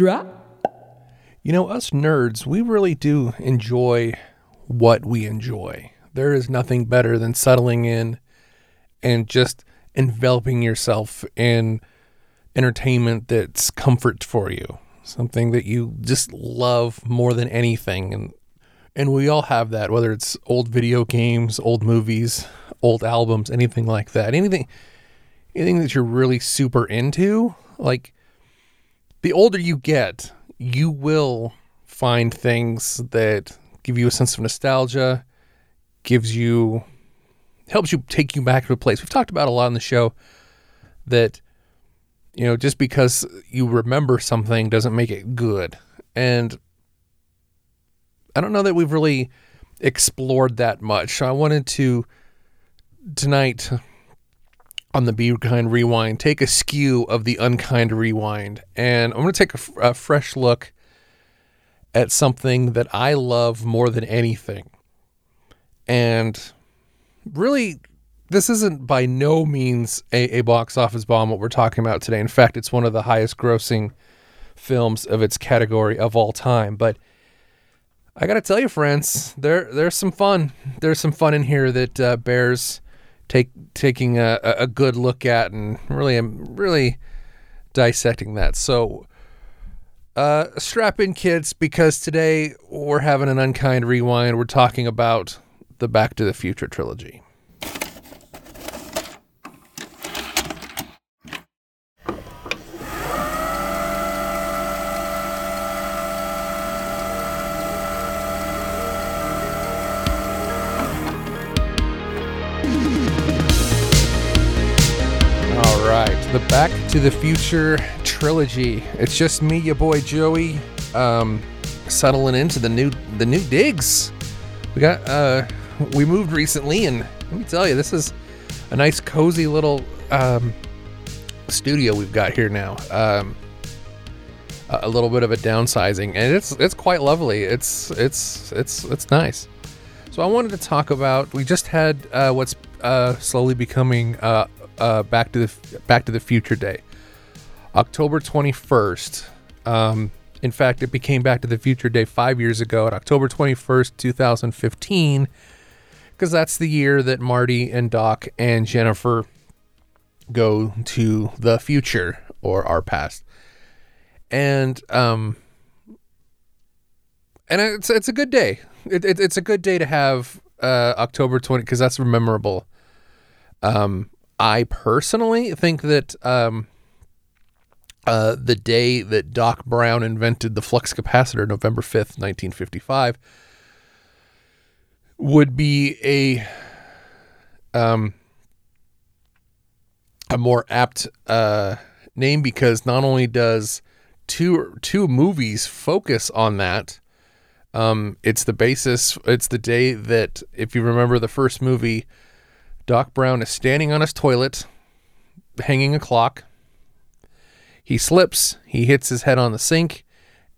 Extra. You know, us nerds, we really do enjoy what we enjoy. There is nothing better than settling in and just enveloping yourself in entertainment that's comfort for you, something that you just love more than anything. And and we all have that, whether it's old video games, old movies, old albums, anything like that. Anything anything that you're really super into, like the older you get, you will find things that give you a sense of nostalgia, gives you helps you take you back to a place. We've talked about a lot on the show that you know, just because you remember something doesn't make it good. And I don't know that we've really explored that much. So I wanted to tonight on the Be Kind Rewind take a skew of the Unkind Rewind. And I'm going to take a, a fresh look at something that I love more than anything. And really, this isn't by no means a, a, box office bomb, what we're talking about today. In fact, it's one of the highest grossing films of its category of all time. But I got to tell you, friends, there there's some fun. There's some fun in here that uh, bears take taking a, a good look at and really, really dissecting that. So uh, strap in, kids, because today we're having an unkind rewind. We're talking about the Back to the Future trilogy. The Back to the Future trilogy. It's just me, your boy Joey, um, settling into the new the new digs. We got uh, we moved recently, and let me tell you, this is a nice, cozy little um, studio we've got here now. Um, a little bit of a downsizing, and it's it's quite lovely. It's it's it's it's nice. So I wanted to talk about. We just had uh, what's uh, slowly becoming uh, uh, Back to the Back to the Future Day, October twenty first. Um, in fact, it became Back to the Future Day five years ago at October twenty first, two thousand fifteen, because that's the year that Marty and Doc and Jennifer go to the future or our past, and um, and it's it's a good day. It, it, it's a good day to have uh, October 20 because that's memorable. Um, I personally think that um, uh, the day that Doc Brown invented the flux capacitor, November 5th, 1955, would be a um, a more apt uh, name because not only does two two movies focus on that, um, it's the basis. It's the day that, if you remember the first movie, Doc Brown is standing on his toilet, hanging a clock. He slips. He hits his head on the sink,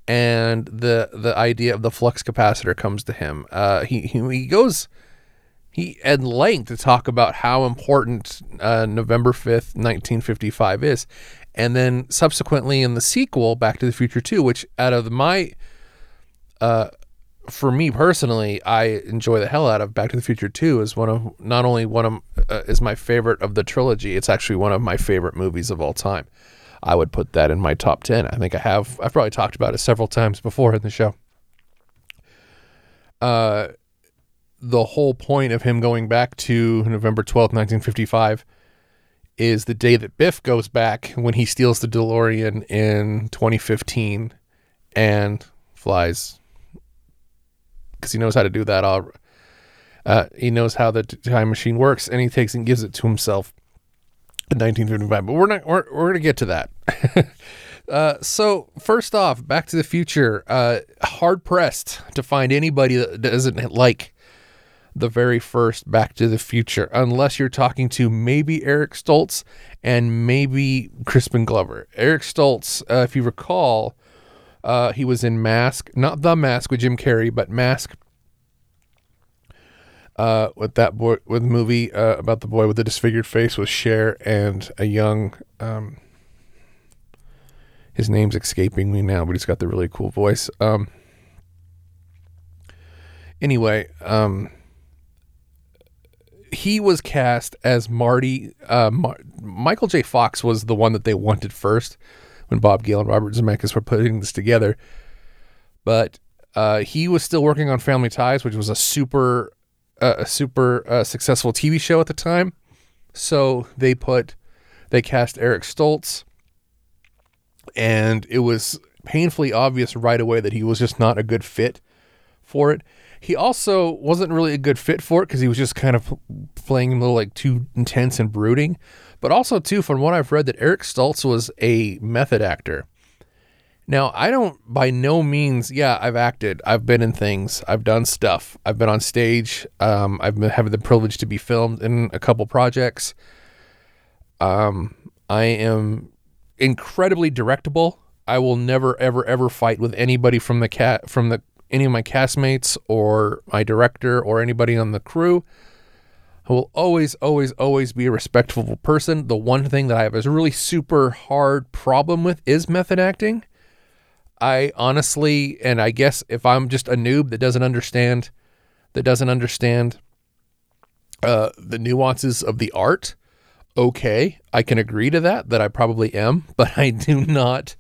and the the idea of the flux capacitor comes to him. Uh, he, he he goes he at length to talk about how important uh, November fifth, nineteen fifty five is, and then subsequently in the sequel, Back to the Future Two, which out of my uh, for me personally, I enjoy the hell out of Back to the Future 2 is one of not only one of uh, is my favorite of the trilogy, it's actually one of my favorite movies of all time. I would put that in my top 10. I think I have I've probably talked about it several times before in the show. Uh the whole point of him going back to November 12th, 1955 is the day that Biff goes back when he steals the DeLorean in 2015 and flies because he knows how to do that. All, uh, he knows how the time machine works, and he takes and gives it to himself in 1955. But we're not. We're, we're gonna get to that. uh, so first off, Back to the Future. Uh, hard pressed to find anybody that doesn't like the very first Back to the Future, unless you're talking to maybe Eric Stoltz and maybe Crispin Glover. Eric Stoltz, uh, if you recall uh, he was in Mask, not The Mask with Jim Carrey, but Mask. Uh, with that boy, with the movie uh, about the boy with the disfigured face with Cher and a young, um, his name's escaping me now, but he's got the really cool voice. Um, anyway, um, he was cast as Marty. Uh, Mar- Michael J. Fox was the one that they wanted first when Bob Gale and Robert Zemeckis were putting this together. But uh, he was still working on Family Ties, which was a super, uh, a super uh, successful TV show at the time. So they put, they cast Eric Stoltz, and it was painfully obvious right away that he was just not a good fit for it. He also wasn't really a good fit for it because he was just kind of playing a little like too intense and brooding. But also too, from what I've read, that Eric Stoltz was a method actor. Now, I don't by no means, yeah, I've acted, I've been in things, I've done stuff, I've been on stage, um, I've been having the privilege to be filmed in a couple projects. Um, I am incredibly directable. I will never, ever, ever fight with anybody from the cat from the any of my castmates or my director or anybody on the crew. I will always, always, always be a respectful person. The one thing that I have a really super hard problem with is method acting. I honestly, and I guess if I'm just a noob that doesn't understand, that doesn't understand uh, the nuances of the art, okay, I can agree to that, that I probably am, but I do not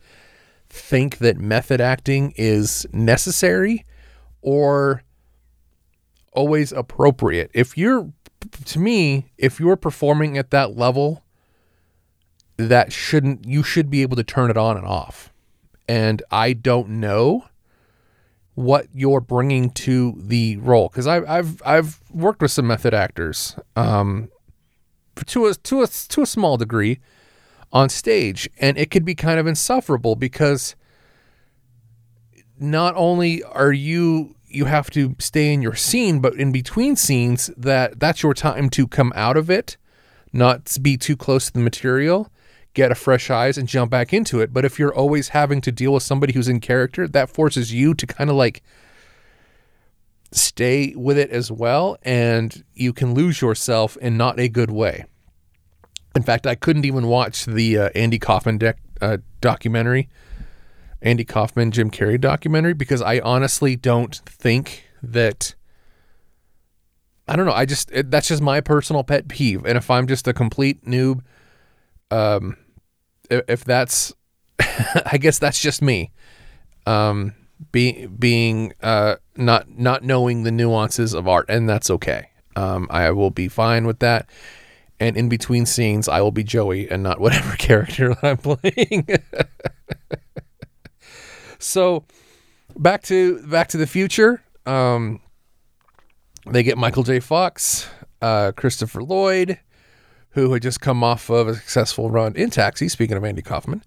think that method acting is necessary or always appropriate. If you're, to me, if you're performing at that level, that shouldn't, you should be able to turn it on and off. And I don't know what you're bringing to the role because I've I've I've worked with some method actors, um, to a to a to a small degree, on stage, and it could be kind of insufferable because not only are you you have to stay in your scene, but in between scenes, that that's your time to come out of it, not be too close to the material, get a fresh eyes, and jump back into it. But if you're always having to deal with somebody who's in character, that forces you to kind of like stay with it as well, and you can lose yourself in not a good way. In fact, I couldn't even watch the uh, Andy Kaufman dec- uh, documentary, Andy Kaufman Jim Carrey documentary, because I honestly don't think that. I don't know. I just it, that's just my personal pet peeve, and if I'm just a complete noob, um, if, if that's, I guess that's just me, um, being being uh not not knowing the nuances of art, and that's okay. Um, I will be fine with that and in between scenes I will be Joey and not whatever character that I'm playing. so back to back to the future. Um, they get Michael J. Fox, uh, Christopher Lloyd, who had just come off of a successful run in Taxi. Speaking of Andy Kaufman,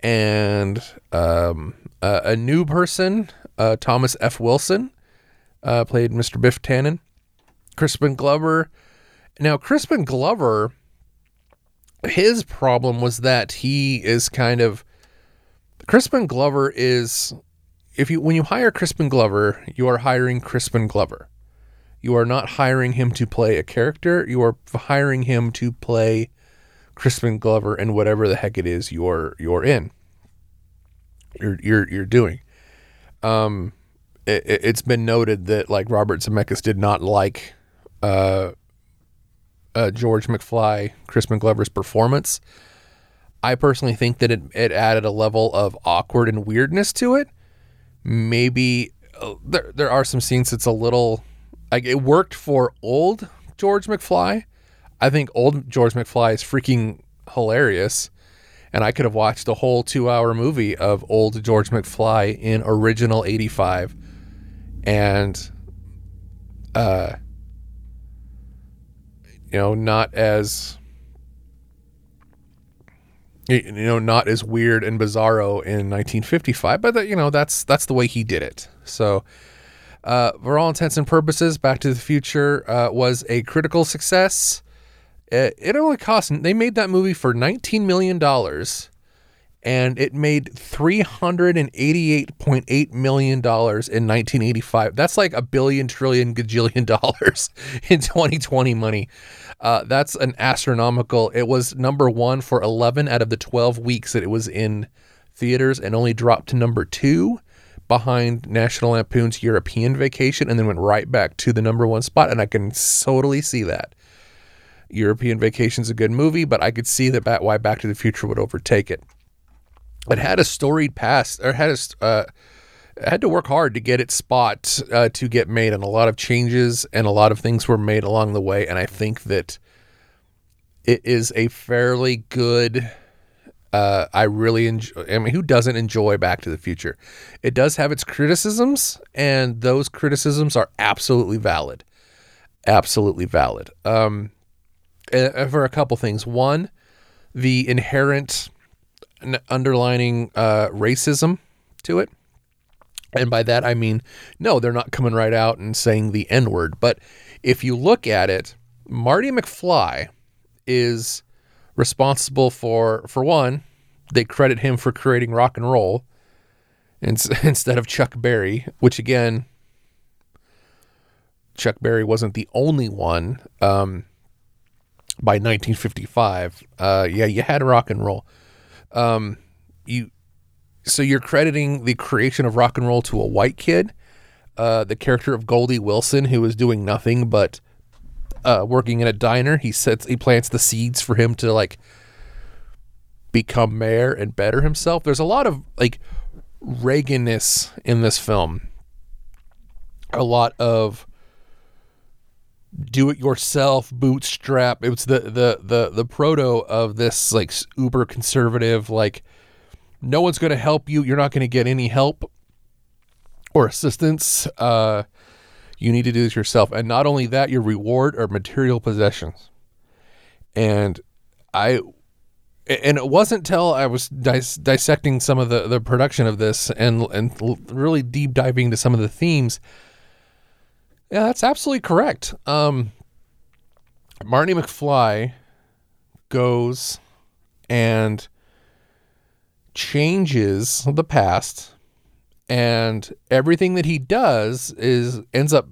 and um, uh, a new person, uh, Thomas F. Wilson, uh, played Mr. Biff Tannen. Crispin Glover now, Crispin Glover, his problem was that he is kind of Crispin Glover is if you when you hire Crispin Glover, you are hiring Crispin Glover. You are not hiring him to play a character. You are hiring him to play Crispin Glover and whatever the heck it is you're you're in. You're you're you're doing. Um, it, has been noted that like Robert Zemeckis did not like uh uh, George McFly, Crispin Glover's performance. I personally think that it, it added a level of awkward and weirdness to it. Maybe uh, there there are some scenes that's a little like it worked for old George McFly. I think old George McFly is freaking hilarious. And I could have watched a whole two hour movie of old George McFly in original 85. And uh, you know, not as you know, not as weird and bizarro in 1955, but that, you know, that's that's the way he did it. So, uh, for all intents and purposes, Back to the Future uh, was a critical success. It, it only cost they made that movie for 19 million dollars and it made $388.8 million in 1985. That's like a billion, trillion, gajillion dollars in 2020 money. Uh, that's an astronomical. It was number one for 11 out of the 12 weeks that it was in theaters and only dropped to number two behind National Lampoon's European Vacation and then went right back to the number one spot. And I can totally see that. European Vacation's a good movie, but I could see that why Back to the Future would overtake it. It had a storied past, or had a, uh, had to work hard to get its spot uh, to get made, and a lot of changes and a lot of things were made along the way. And I think that it is a fairly good. Uh, I really enjoy. I mean, who doesn't enjoy Back to the Future? It does have its criticisms, and those criticisms are absolutely valid. Absolutely valid. Um, for a couple things. One, the inherent underlining uh, racism to it. And by that, I mean, no, they're not coming right out and saying the N word. But if you look at it, Marty McFly is responsible for, for one, they credit him for creating rock and roll instead of Chuck Berry, which again, Chuck Berry wasn't the only one. Um, by 1955, uh, yeah, you had rock and roll. Um, you so you're crediting the creation of rock and roll to a white kid, uh, the character of Goldie Wilson, who is doing nothing but uh, working in a diner. He sets he plants the seeds for him to like become mayor and better himself. There's a lot of like Reaganists in this film. A lot of do it yourself bootstrap. It was the the the the proto of this like uber conservative like no one's going to help you. You're not going to get any help or assistance. Uh, you need to do this yourself. And not only that, your reward are material possessions. And I and it wasn't until I was dis- dissecting some of the, the production of this and and really deep diving into some of the themes yeah, that's absolutely correct. Um, Marty McFly goes and changes the past, and everything that he does is ends up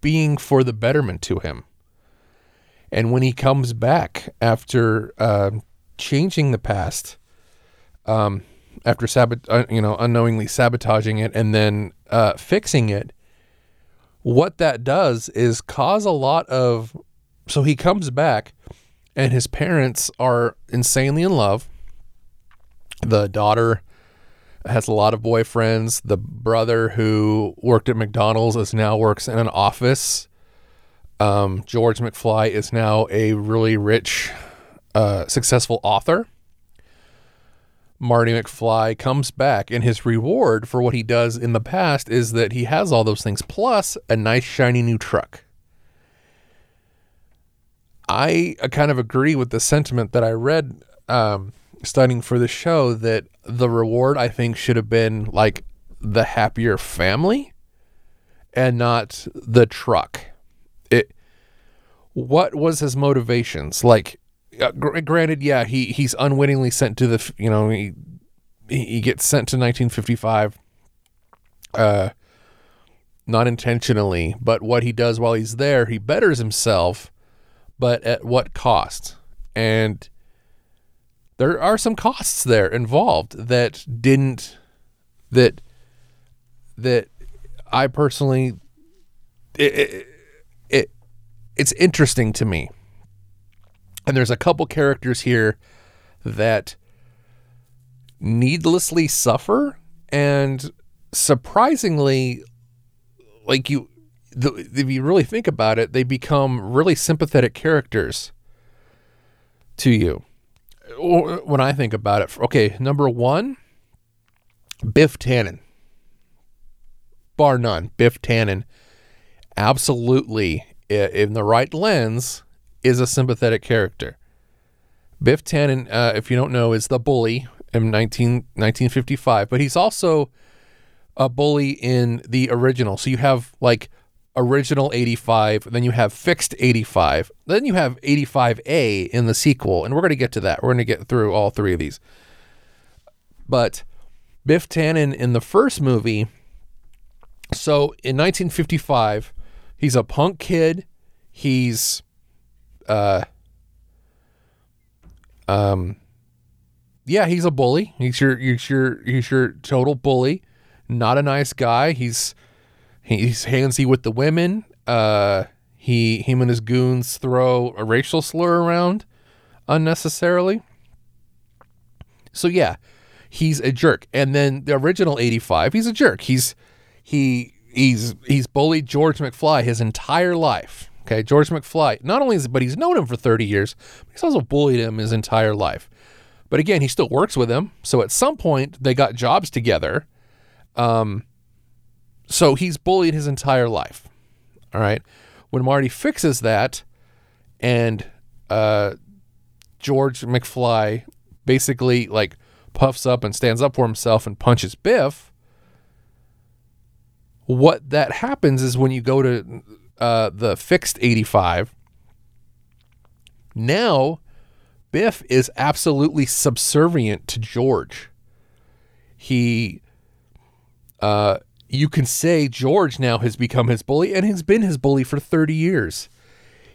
being for the betterment to him. And when he comes back after uh, changing the past, um, after sabot- uh, you know unknowingly sabotaging it and then uh, fixing it, what that does is cause a lot of. So he comes back, and his parents are insanely in love. The daughter has a lot of boyfriends. The brother who worked at McDonald's is now works in an office. Um, George McFly is now a really rich, uh, successful author. Marty McFly comes back, and his reward for what he does in the past is that he has all those things plus a nice, shiny new truck. I kind of agree with the sentiment that I read um, studying for the show that the reward, I think, should have been like the happier family and not the truck. It. What was his motivations? Like, uh, gr- granted, yeah, he he's unwittingly sent to the you know he he gets sent to 1955, uh, not intentionally, but what he does while he's there, he betters himself, but at what cost? And there are some costs there involved that didn't that that I personally it, it, it it's interesting to me and there's a couple characters here that needlessly suffer and surprisingly like you the, if you really think about it they become really sympathetic characters to you. When i think about it okay number one biff tannen. Bar none biff tannen absolutely in the right lens is a sympathetic character. Biff Tannen, uh, if you don't know, is the bully in 19, 1955, but he's also a bully in the original. So you have like original 85, then you have fixed 85, then you have 85A in the sequel, and we're going to get to that. We're going to get through all three of these. But Biff Tannen in the first movie, so in 1955, he's a punk kid. He's uh, um, yeah, he's a bully. He's your he's your he's your total bully. Not a nice guy. He's he's handsy with the women. Uh, he him and his goons throw a racial slur around unnecessarily. So yeah, he's a jerk. And then the original 85, he's a jerk. He's he he's he's bullied George McFly his entire life. Okay, George McFly. Not only is but he's known him for 30 years, he's also bullied him his entire life. But again, he still works with him. So at some point they got jobs together. Um so he's bullied his entire life. All right. When Marty fixes that and uh George McFly basically like puffs up and stands up for himself and punches Biff, what that happens is when you go to uh, the fixed 85, now Biff is absolutely subservient to George. He, uh, you can say George now has become his bully and he's been his bully for 30 years.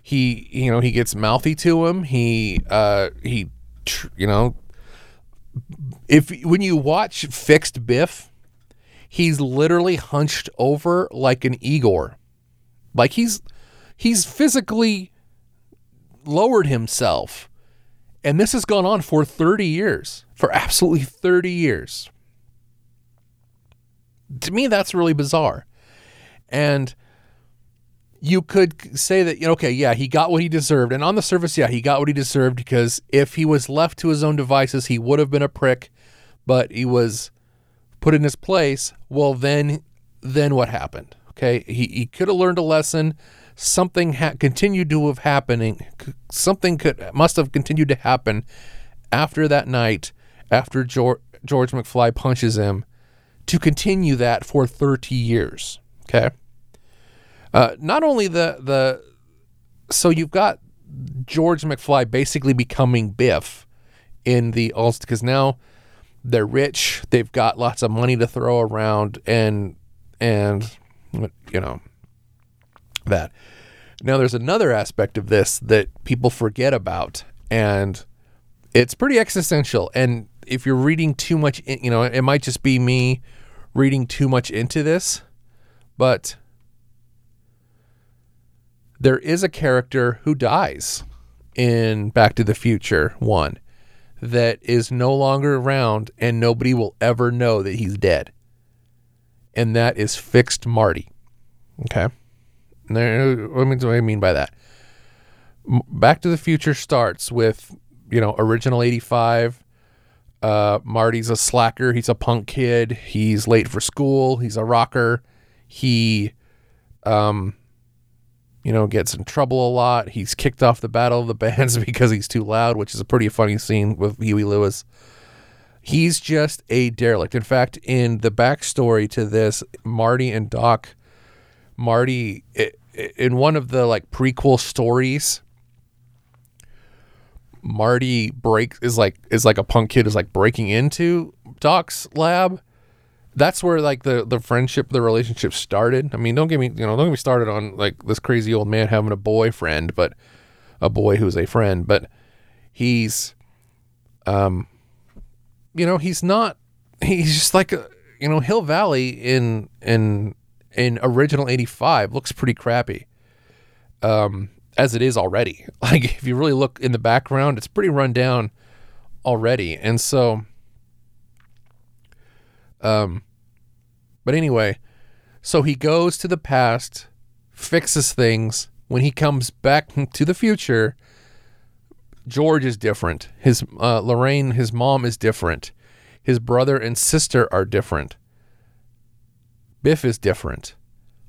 He, you know, he gets mouthy to him. He, uh, he, tr- you know, if when you watch Fixed Biff, he's literally hunched over like an Igor. Like he's he's physically lowered himself. And this has gone on for 30 years. For absolutely 30 years. To me that's really bizarre. And you could say that, okay, yeah, he got what he deserved. And on the surface, yeah, he got what he deserved because if he was left to his own devices, he would have been a prick, but he was put in his place. Well, then, then what happened? Okay, he, he could have learned a lesson. Something ha- continued to have happening. Something could must have continued to happen after that night, after George, George McFly punches him, to continue that for 30 years. Okay. Uh, not only the the so you've got George McFly basically becoming Biff in the Ulster because now they're rich, they've got lots of money to throw around, and and you know that. Now there's another aspect of this that people forget about, and it's pretty existential. And if you're reading too much, you know, it might just be me reading too much into this, but there is a character who dies in Back to the Future 1 that is no longer around and nobody will ever know that he's dead. And that is Fixed Marty. Okay. There, what do I mean by that? Back to the Future starts with, you know, original 85. Uh, Marty's a slacker. He's a punk kid. He's late for school. He's a rocker. He, um, you know, gets in trouble a lot. He's kicked off the Battle of the Bands because he's too loud, which is a pretty funny scene with Huey Lewis. He's just a derelict. In fact, in the backstory to this, Marty and Doc, Marty, in one of the like prequel stories, Marty breaks is like is like a punk kid is like breaking into Doc's lab that's where like the the friendship, the relationship started. I mean, don't get me, you know, don't get me started on like this crazy old man having a boyfriend, but a boy who's a friend, but he's um you know, he's not he's just like a, you know, Hill Valley in in in original 85 looks pretty crappy. Um as it is already. Like if you really look in the background, it's pretty run down already. And so um, but anyway, so he goes to the past, fixes things. When he comes back to the future, George is different. His uh, Lorraine, his mom is different. His brother and sister are different. Biff is different.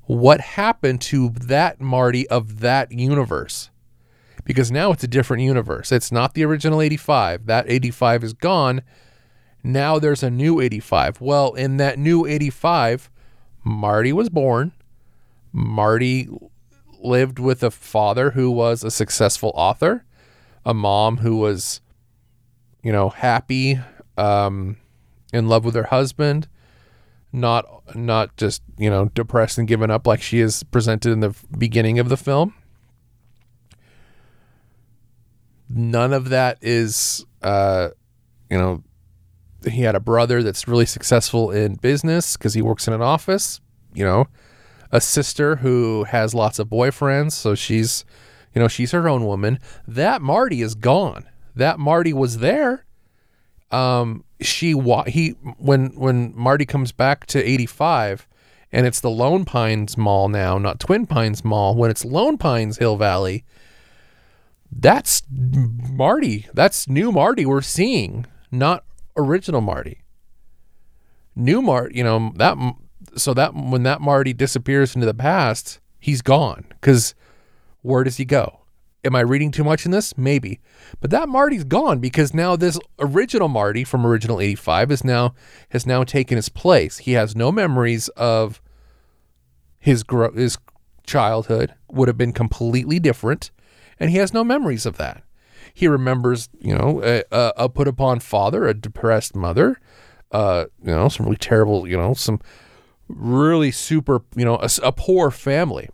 What happened to that Marty of that universe? Because now it's a different universe. It's not the original 85. That 85 is gone now there's a new 85. Well, in that new 85, Marty was born. Marty lived with a father who was a successful author, a mom who was, you know, happy, um, in love with her husband, not not just you know depressed and given up like she is presented in the beginning of the film. None of that is, uh, you know, he had a brother that's really successful in business because he works in an office. You know, a sister who has lots of boyfriends, so she's, you know, she's her own woman. That Marty is gone. That Marty was there. Um, she wa- he when when Marty comes back to 85 and it's the Lone Pines Mall now, not Twin Pines Mall, when it's Lone Pines Hill Valley, that's Marty. That's new Marty we're seeing, not original Marty. New Marty, you know, that so that when that Marty disappears into the past, he's gone cuz where does he go? Am I reading too much in this? Maybe. But that Marty's gone because now this original Marty from original 85 is now has now taken his place. He has no memories of his gro- his childhood would have been completely different and he has no memories of that. He remembers, you know, a, a, put upon father, a depressed mother, uh, you know, some really terrible, you know, some really super, you know, a, a poor family.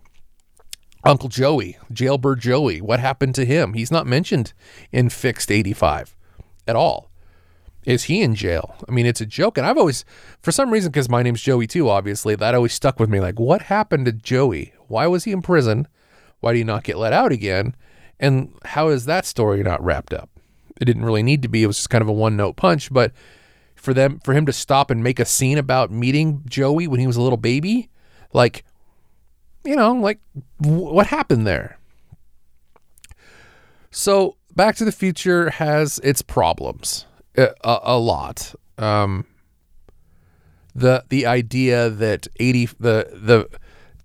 Uncle Joey, Jailbird Joey, what happened to him? He's not mentioned in Fixed 85 at all. Is he in jail? I mean, it's a joke. And I've always, for some reason, because my name's Joey too, obviously, that always stuck with me. Like, what happened to Joey? Why was he in prison? Why did he not get let out again? And how is that story not wrapped up? It didn't really need to be. It was just kind of a one note punch. But for them, for him to stop and make a scene about meeting Joey when he was a little baby, like, you know, like what happened there? So Back to the Future has its problems a, a, a lot. Um, the the idea that 80 the the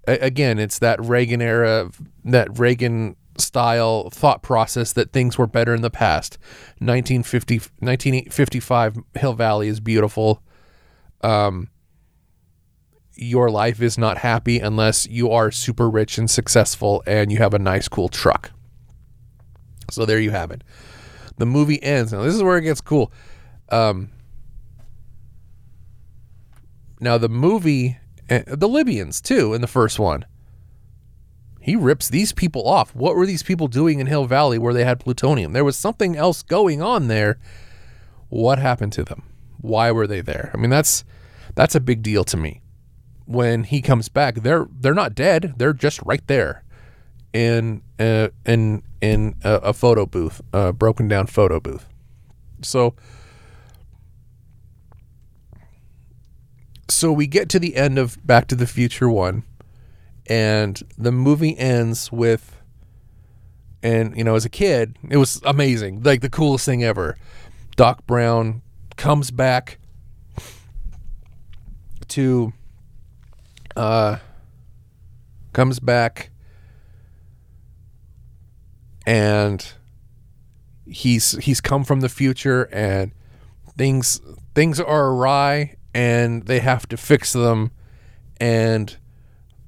again it's that Reagan era that Reagan style thought process that things were better in the past. 1950, 1955 Hill Valley is beautiful. Um, your life is not happy unless you are super rich and successful and you have a nice, cool truck. So there you have it. The movie ends. Now, this is where it gets cool. Um, now, the movie, uh, the Libyans, too, in the first one he rips these people off. What were these people doing in Hill Valley where they had plutonium? There was something else going on there. What happened to them? Why were they there? I mean, that's that's a big deal to me. When he comes back, they're they're not dead. They're just right there in uh, in in a, a photo booth, a broken down photo booth. So so we get to the end of Back to the Future 1 and the movie ends with and you know as a kid it was amazing like the coolest thing ever doc brown comes back to uh comes back and he's he's come from the future and things things are awry and they have to fix them and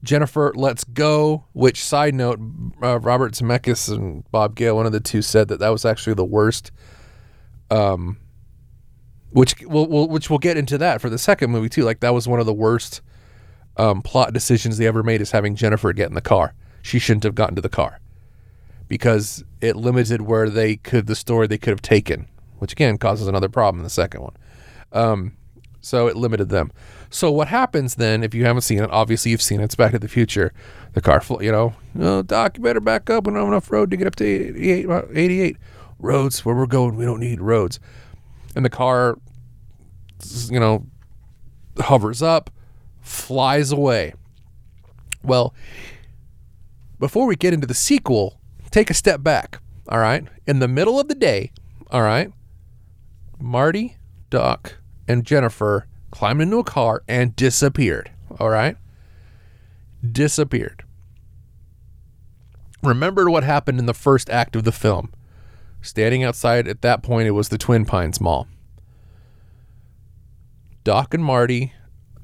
Jennifer lets go. Which side note, uh, Robert Zemeckis and Bob Gale, one of the two, said that that was actually the worst. Um, which we'll, we'll which we'll get into that for the second movie too. Like that was one of the worst um, plot decisions they ever made is having Jennifer get in the car. She shouldn't have gotten to the car because it limited where they could the story they could have taken, which again causes another problem in the second one. Um, so it limited them. So what happens then, if you haven't seen it, obviously you've seen it, it's Back to the Future. The car, you know, oh, Doc, you better back up. We don't have enough road to get up to 88. 88. Roads, where we're going, we don't need roads. And the car, you know, hovers up, flies away. Well, before we get into the sequel, take a step back. All right. In the middle of the day, all right, Marty, Doc, and Jennifer climbed into a car and disappeared. All right? Disappeared. Remember what happened in the first act of the film. Standing outside at that point, it was the Twin Pines Mall. Doc and Marty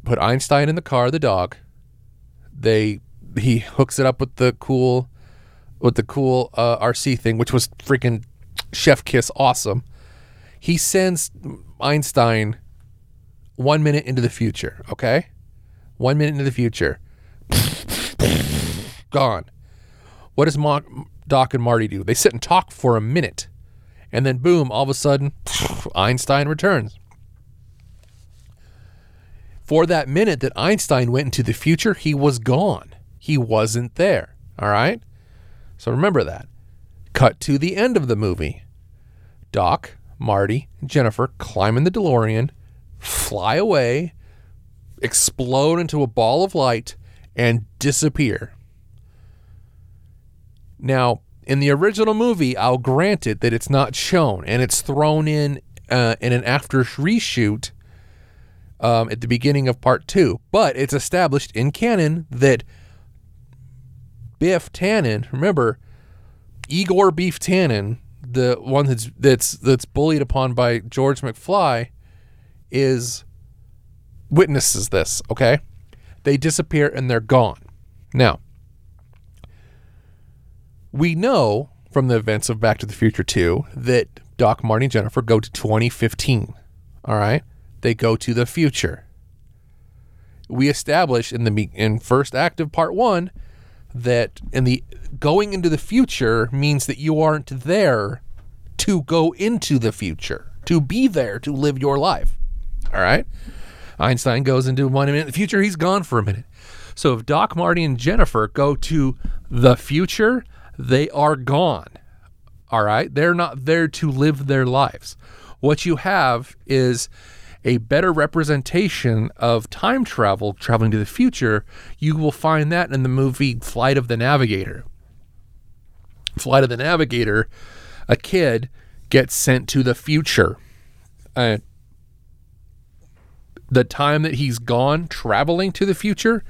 put Einstein in the car, the dog. They he hooks it up with the cool with the cool uh, RC thing, which was freaking chef kiss awesome. He sends Einstein one minute into the future, okay? One minute into the future. Gone. What does Doc and Marty do? They sit and talk for a minute. And then, boom, all of a sudden, Einstein returns. For that minute that Einstein went into the future, he was gone. He wasn't there. All right? So remember that. Cut to the end of the movie. Doc, Marty, Jennifer climb in the DeLorean, fly away, explode into a ball of light, and disappear. Now, in the original movie, I'll grant it that it's not shown and it's thrown in uh, in an after reshoot um, at the beginning of part two. But it's established in canon that Biff Tannen, remember Igor Biff Tannen, the one that's that's that's bullied upon by George McFly, is witnesses this. Okay, they disappear and they're gone. Now, we know from the events of Back to the Future 2 that Doc, Marty, and Jennifer go to 2015. All right, they go to the future. We establish in the in first act of part one that in the going into the future means that you aren't there to go into the future, to be there to live your life. All right. Einstein goes into one minute in the future, he's gone for a minute. So if Doc, Marty, and Jennifer go to the future, they are gone. All right. They're not there to live their lives. What you have is a better representation of time travel, traveling to the future. You will find that in the movie Flight of the Navigator. Flight of the Navigator, a kid gets sent to the future. Uh, the time that he's gone traveling to the future,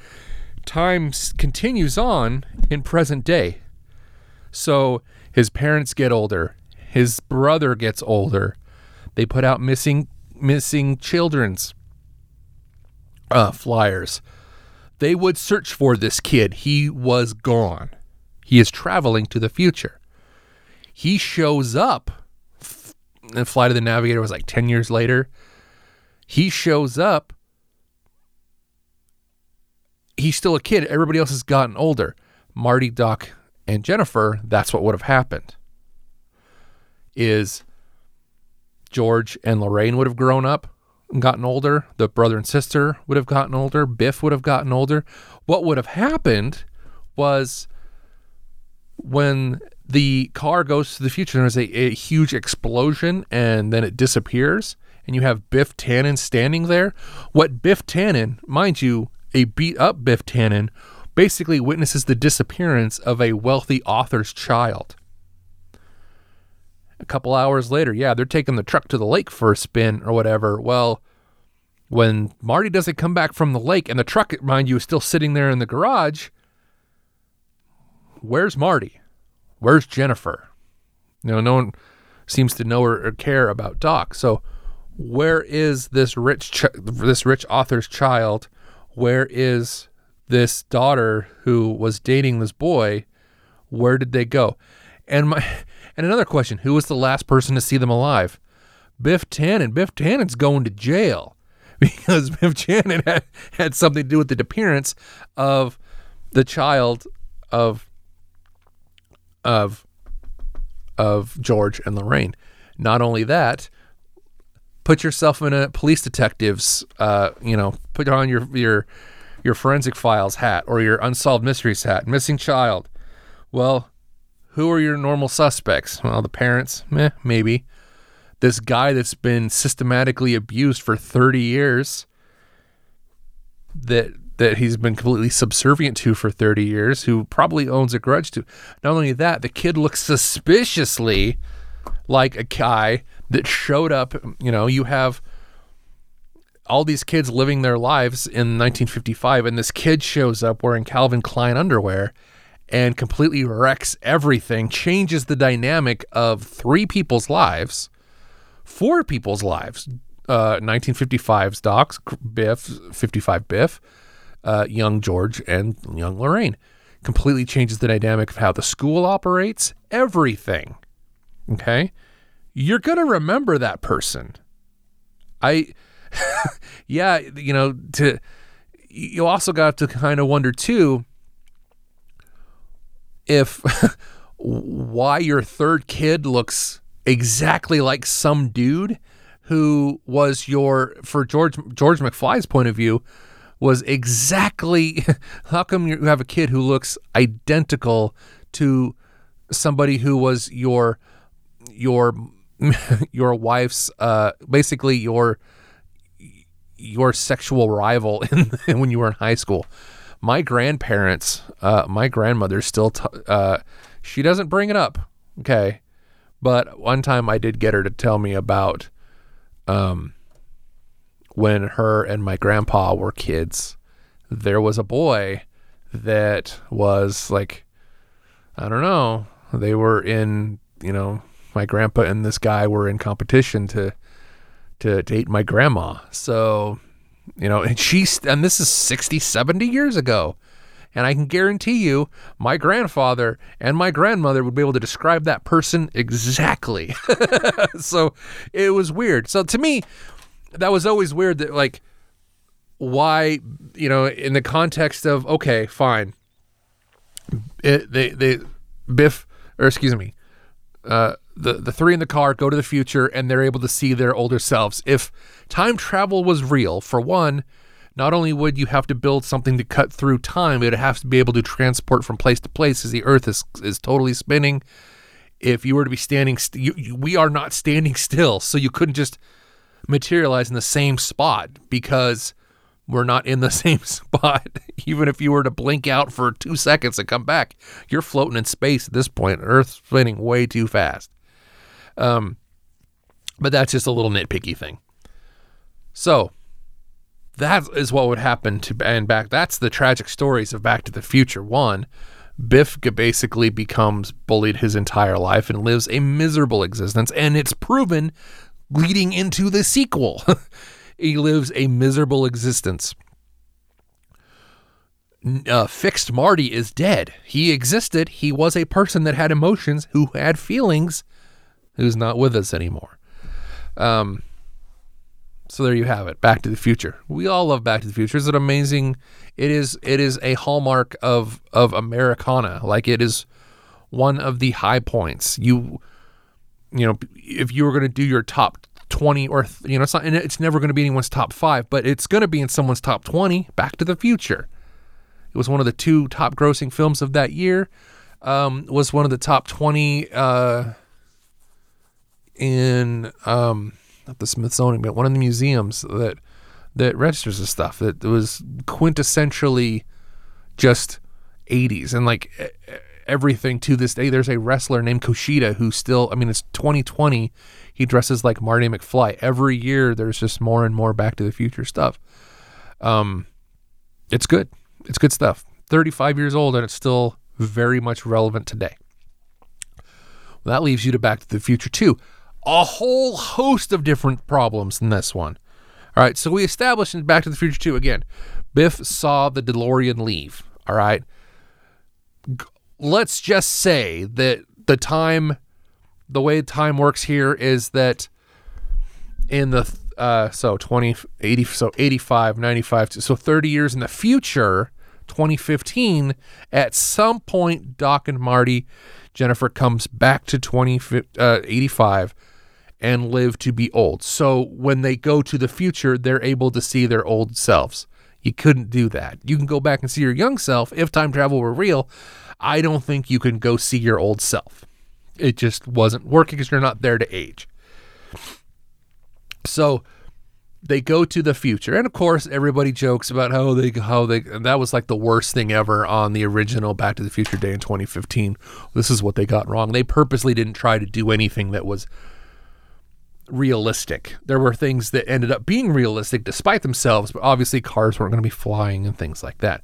time continues on in present day. So his parents get older, his brother gets older. They put out missing missing children's uh, flyers. They would search for this kid. He was gone. He is traveling to the future. He shows up. And Flight of the Navigator was like 10 years later. He shows up. He's still a kid. Everybody else has gotten older. Marty, Doc, and Jennifer, that's what would have happened. Is George and Lorraine would have grown up and gotten older. The brother and sister would have gotten older. Biff would have gotten older. What would have happened was when the car goes to the future, there's a, a huge explosion and then it disappears, and you have Biff Tannen standing there. What Biff Tannen, mind you, a beat up Biff Tannen, basically witnesses the disappearance of a wealthy author's child. A couple hours later, yeah, they're taking the truck to the lake for a spin or whatever. Well, when Marty doesn't come back from the lake and the truck, mind you, is still sitting there in the garage, where's Marty? Where's Jennifer? You know, no one seems to know or, or care about Doc. So, where is this rich ch- this rich author's child? Where is this daughter who was dating this boy, where did they go? And my and another question, who was the last person to see them alive? Biff Tannen. Biff Tannen's going to jail because Biff Tannen had, had something to do with the disappearance of the child of of of George and Lorraine. Not only that, put yourself in a police detective's uh, you know, put on your your your forensic files hat or your unsolved mysteries hat, missing child. Well, who are your normal suspects? Well, the parents, meh, maybe. This guy that's been systematically abused for 30 years that that he's been completely subservient to for 30 years, who probably owns a grudge to. Not only that, the kid looks suspiciously like a guy that showed up, you know, you have all these kids living their lives in 1955, and this kid shows up wearing Calvin Klein underwear and completely wrecks everything, changes the dynamic of three people's lives, four people's lives. Uh, 1955's Docs, Biff, 55 Biff, uh, young George, and young Lorraine. Completely changes the dynamic of how the school operates, everything. Okay? You're going to remember that person. I yeah, you know, to you also got to kind of wonder too if why your third kid looks exactly like some dude who was your for George George McFly's point of view was exactly how come you have a kid who looks identical to somebody who was your your your wife's uh basically your your sexual rival in, when you were in high school my grandparents uh my grandmother still t- uh she doesn't bring it up okay but one time i did get her to tell me about um when her and my grandpa were kids there was a boy that was like i don't know they were in you know my grandpa and this guy were in competition to to date my grandma. So, you know, and she's and this is 60, 70 years ago. And I can guarantee you, my grandfather and my grandmother would be able to describe that person exactly. so it was weird. So to me, that was always weird that, like, why, you know, in the context of, okay, fine. It, they, they, Biff, or excuse me, uh, the the three in the car go to the future and they're able to see their older selves. If time travel was real, for one, not only would you have to build something to cut through time, it would have to be able to transport from place to place as the Earth is is totally spinning. If you were to be standing, st- you, you, we are not standing still, so you couldn't just materialize in the same spot because we're not in the same spot. Even if you were to blink out for two seconds and come back, you're floating in space at this point. Earth's spinning way too fast. Um, but that's just a little nitpicky thing. So that is what would happen to and back. That's the tragic stories of Back to the Future. One, Biff basically becomes bullied his entire life and lives a miserable existence, and it's proven leading into the sequel. he lives a miserable existence. Uh, fixed Marty is dead. He existed. He was a person that had emotions, who had feelings, who's not with us anymore. Um, so there you have it. Back to the Future. We all love Back to the Future. It's an amazing. It is. It is a hallmark of of Americana. Like it is one of the high points. You, you know, if you were going to do your top 20 or you know it's not it's never going to be anyone's top 5 but it's going to be in someone's top 20 back to the future it was one of the two top grossing films of that year um, was one of the top 20 uh, in um, not the Smithsonian, but one of the museums that that registers the stuff that was quintessentially just 80s and like everything to this day. There's a wrestler named Kushida who still, I mean, it's 2020. He dresses like Marty McFly. Every year, there's just more and more Back to the Future stuff. Um, it's good. It's good stuff. 35 years old and it's still very much relevant today. Well, that leaves you to Back to the Future 2 a whole host of different problems in this one. All right, so we established in Back to the Future 2 again. Biff saw the DeLorean leave. All right. Let's just say that the time, the way time works here is that in the, uh, so 20, 80, so 85, 95, so 30 years in the future, 2015, at some point, Doc and Marty, Jennifer comes back to 20, uh, 85 and live to be old. So when they go to the future, they're able to see their old selves. You couldn't do that. You can go back and see your young self. If time travel were real, I don't think you can go see your old self. It just wasn't working because you're not there to age. So they go to the future, and of course, everybody jokes about how they how they that was like the worst thing ever on the original Back to the Future Day in 2015. This is what they got wrong. They purposely didn't try to do anything that was realistic. There were things that ended up being realistic despite themselves, but obviously cars weren't going to be flying and things like that.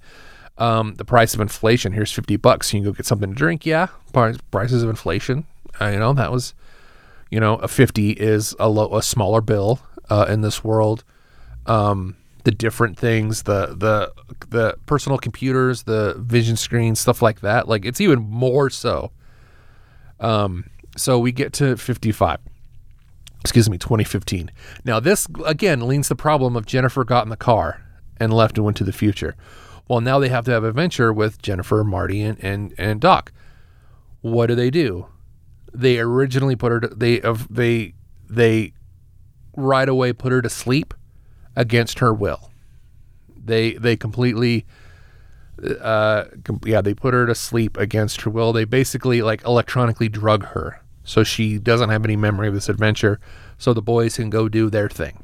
Um, the price of inflation here's 50 bucks. You can go get something to drink. Yeah. Prices of inflation. Uh, you know, that was, you know, a 50 is a, a smaller bill uh, in this world. Um, the different things, the, the, the personal computers, the vision screens, stuff like that. Like it's even more so. Um, so we get to 55 excuse me, 2015. Now, this again leans the problem of Jennifer got in the car and left and went to the future. Well, now they have to have a venture with Jennifer, Marty, and and, and Doc. What do they do? They originally put her. To, they of they they right away put her to sleep against her will. They they completely uh yeah, they put her to sleep against her will. They basically like electronically drug her so she doesn't have any memory of this adventure so the boys can go do their thing.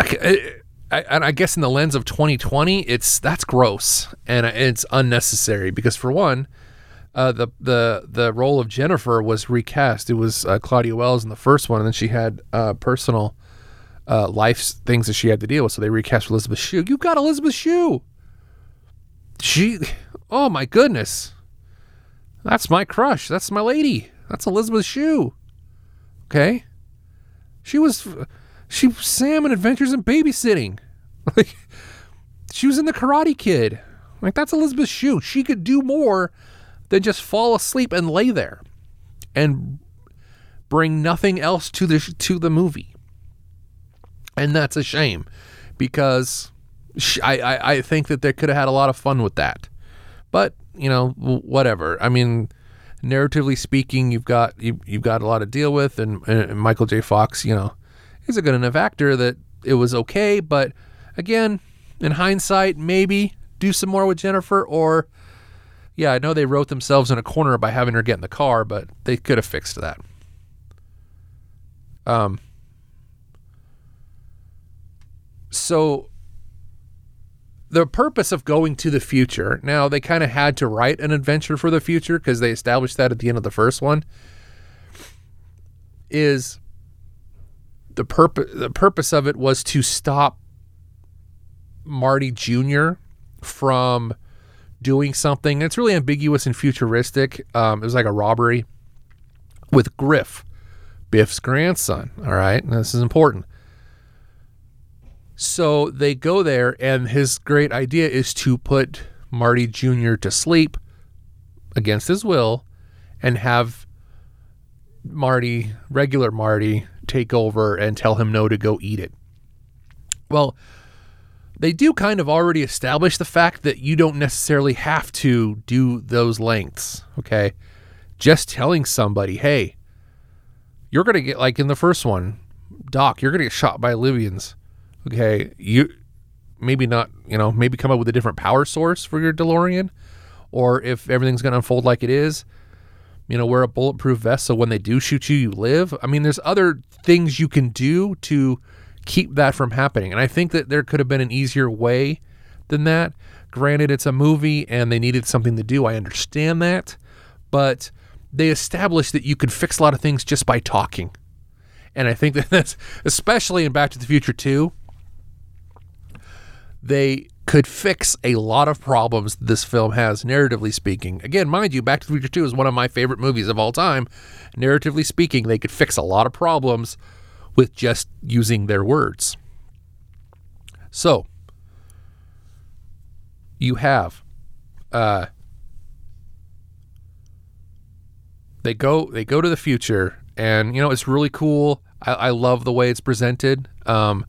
I, I, I guess in the lens of 2020, it's that's gross and it's unnecessary because for one, uh, the the the role of Jennifer was recast. It was uh, Claudia Wells in the first one, and then she had uh, personal uh, life things that she had to deal with. So they recast Elizabeth Shue. You got Elizabeth Shue. She, oh my goodness, that's my crush. That's my lady. That's Elizabeth Shue. Okay, she was she Sam in Adventures in Babysitting. Like she was in the Karate Kid. Like that's Elizabeth Shue. She could do more than just fall asleep and lay there and bring nothing else to the to the movie. And that's a shame because she, I, I I think that they could have had a lot of fun with that. But you know whatever. I mean narratively speaking, you've got you, you've got a lot to deal with, and, and Michael J. Fox, you know, he's a good enough actor that it was okay. But again, in hindsight, maybe do some more with Jennifer, or yeah, I know they wrote themselves in a corner by having her get in the car, but they could have fixed that. Um. So the purpose of going to the future. Now they kind of had to write an adventure for the future because they established that at the end of the first one. Is the purpose the purpose of it was to stop Marty Jr. from doing something. It's really ambiguous and futuristic. Um, it was like a robbery with Griff, Biff's grandson. All right, now, this is important. So they go there, and his great idea is to put Marty Jr. to sleep against his will and have Marty, regular Marty, take over and tell him no to go eat it. Well, they do kind of already establish the fact that you don't necessarily have to do those lengths, okay? Just telling somebody, hey, you're going to get, like in the first one, Doc, you're going to get shot by Libyans okay, you maybe not, you know, maybe come up with a different power source for your DeLorean, or if everything's going to unfold like it is, you know, wear a bulletproof vest so when they do shoot you, you live. I mean, there's other things you can do to keep that from happening. And I think that there could have been an easier way than that. Granted, it's a movie and they needed something to do. I understand that. But they established that you could fix a lot of things just by talking. And I think that that's, especially in Back to the Future 2, they could fix a lot of problems this film has, narratively speaking. Again, mind you, Back to the Future 2 is one of my favorite movies of all time. Narratively speaking, they could fix a lot of problems with just using their words. So, you have uh, they go they go to the future and you know it's really cool i, I love the way it's presented um,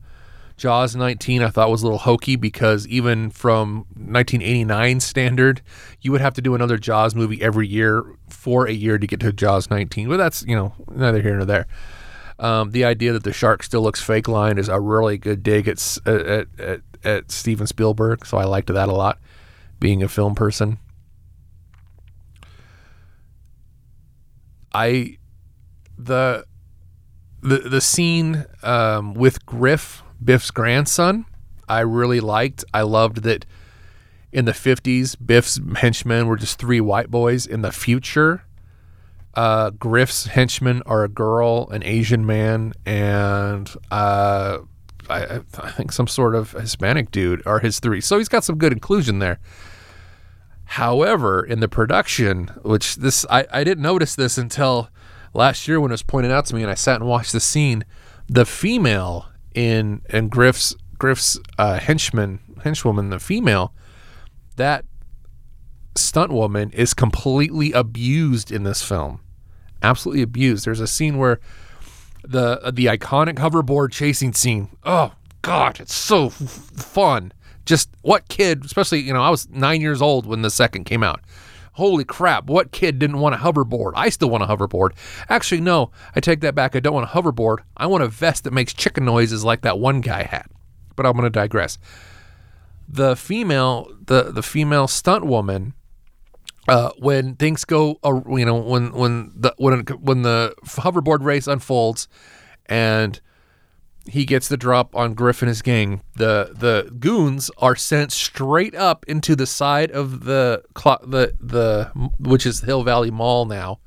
Jaws 19 I thought was a little hokey because even from 1989 standard, you would have to do another Jaws movie every year for a year to get to Jaws 19. But that's, you know, neither here nor there. Um, the idea that the shark still looks fake line is a really good dig at, at, at, at Steven Spielberg. So I liked that a lot, being a film person. I the the the scene um, with Griff Biff's grandson, I really liked. I loved that in the 50s, Biff's henchmen were just three white boys. In the future, uh, Griff's henchmen are a girl, an Asian man, and uh, I, I, think some sort of Hispanic dude are his three. So he's got some good inclusion there. However, in the production, which this I, I didn't notice this until last year when it was pointed out to me, and I sat and watched the scene. The female in and Griff's Griff's uh, henchman henchwoman, the female, that stunt woman is completely abused in this film. Absolutely abused. There's a scene where the the iconic hoverboard chasing scene. Oh God, it's so f- fun. Just what kid, especially you know, I was nine years old when the second came out. Holy crap, what kid didn't want a hoverboard? I still want a hoverboard. Actually, no, I take that back. I don't want a hoverboard. I want a vest that makes chicken noises like that one guy had. But I'm going to digress. The female, the the female stunt woman, uh, when things go, uh, you know, when when the when when the hoverboard race unfolds, and he gets the drop on Griff and his gang. The the goons are sent straight up into the side of the clock the the which is Hill Valley Mall now.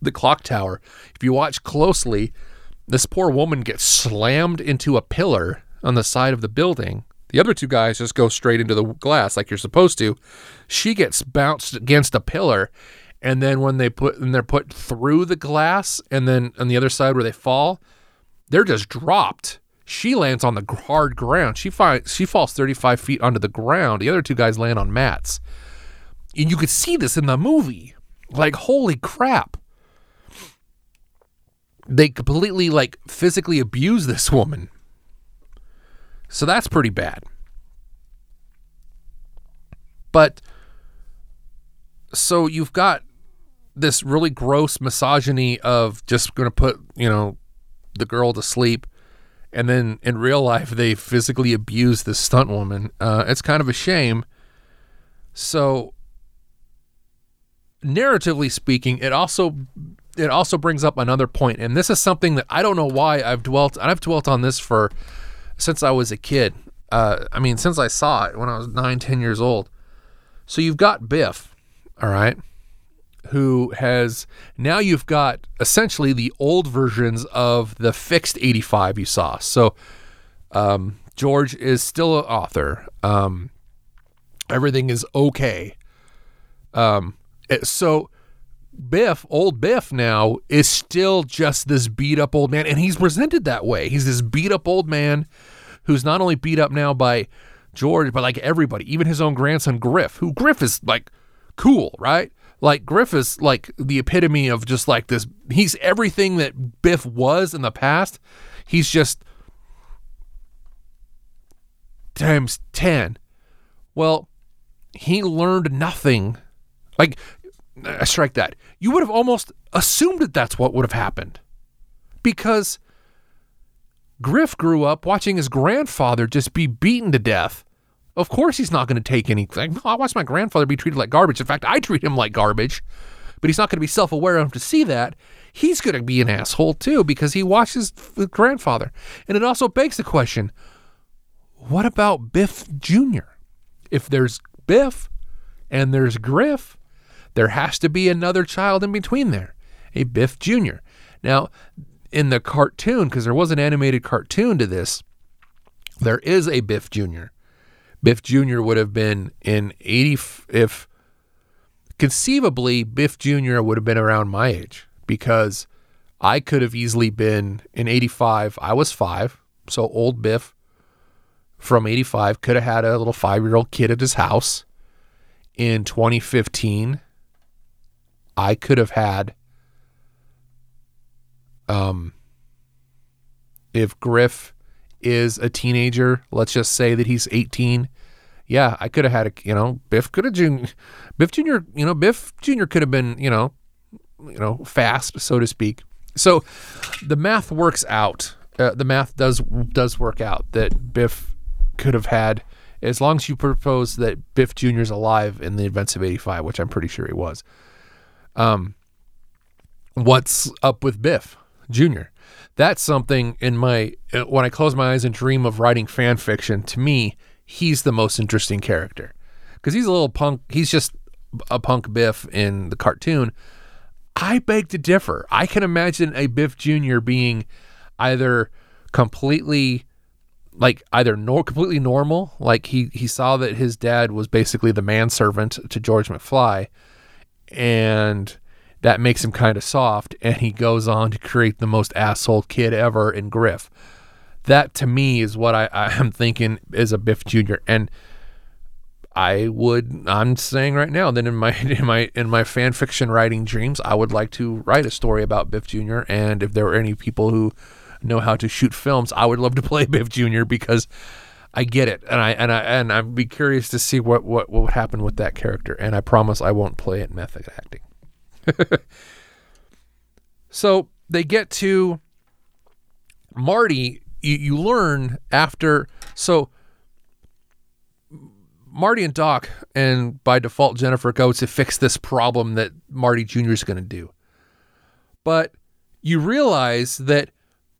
The clock tower. If you watch closely, this poor woman gets slammed into a pillar on the side of the building. The other two guys just go straight into the glass like you're supposed to. She gets bounced against a pillar and then when they put and they're put through the glass and then on the other side where they fall, they're just dropped. She lands on the hard ground. She finds she falls 35 feet onto the ground. The other two guys land on mats. And you could see this in the movie. Like, holy crap. They completely, like, physically abuse this woman. So that's pretty bad. But, so you've got this really gross misogyny of just going to put, you know, the girl to sleep, and then in real life they physically abuse this stunt woman. Uh, it's kind of a shame. So, narratively speaking, it also it also brings up another point, and this is something that I don't know why I've dwelt. I've dwelt on this for since I was a kid. Uh, I mean, since I saw it when I was nine, ten years old. So you've got Biff, all right, who has now you've got essentially the old versions of the fixed 85 you saw. So um, George is still an author. Um, everything is okay. Um, so Biff, old Biff now is still just this beat up old man, and he's presented that way. He's this beat up old man who's not only beat up now by George, but like everybody, even his own grandson Griff, who Griff is like cool, right? Like Griff is like the epitome of just like this. He's everything that Biff was in the past. He's just times 10. Well, he learned nothing. Like, I strike that. You would have almost assumed that that's what would have happened because Griff grew up watching his grandfather just be beaten to death of course, he's not going to take anything. I watched my grandfather be treated like garbage. In fact, I treat him like garbage, but he's not going to be self aware enough to see that. He's going to be an asshole too because he watches his grandfather. And it also begs the question what about Biff Jr.? If there's Biff and there's Griff, there has to be another child in between there, a Biff Jr. Now, in the cartoon, because there was an animated cartoon to this, there is a Biff Jr. Biff Jr. would have been in 80 if conceivably Biff Jr. would have been around my age because I could have easily been in 85. I was 5, so old Biff from 85 could have had a little 5-year-old kid at his house. In 2015, I could have had um if Griff is a teenager, let's just say that he's 18. Yeah, I could have had a, you know, Biff could have Biff Jr., you know, Biff Jr. could have been, you know, you know, fast, so to speak. So the math works out. Uh, the math does does work out that Biff could have had as long as you propose that Biff Jr. is alive in the events of 85, which I'm pretty sure he was. Um, what's up with Biff Jr.? That's something in my uh, when I close my eyes and dream of writing fan fiction. To me, he's the most interesting character because he's a little punk. He's just a punk Biff in the cartoon. I beg to differ. I can imagine a Biff Jr. being either completely like either nor completely normal, like he he saw that his dad was basically the manservant to George McFly, and that makes him kind of soft, and he goes on to create the most asshole kid ever in Griff. That to me is what I, I am thinking is a Biff Jr. And I would I'm saying right now that in my in my in my fan fiction writing dreams, I would like to write a story about Biff Jr. And if there were any people who know how to shoot films, I would love to play Biff Jr. because I get it, and I and I and I'd be curious to see what what what would happen with that character. And I promise I won't play it method acting. so they get to Marty. You, you learn after so Marty and Doc, and by default Jennifer, go to fix this problem that Marty Jr. is going to do. But you realize that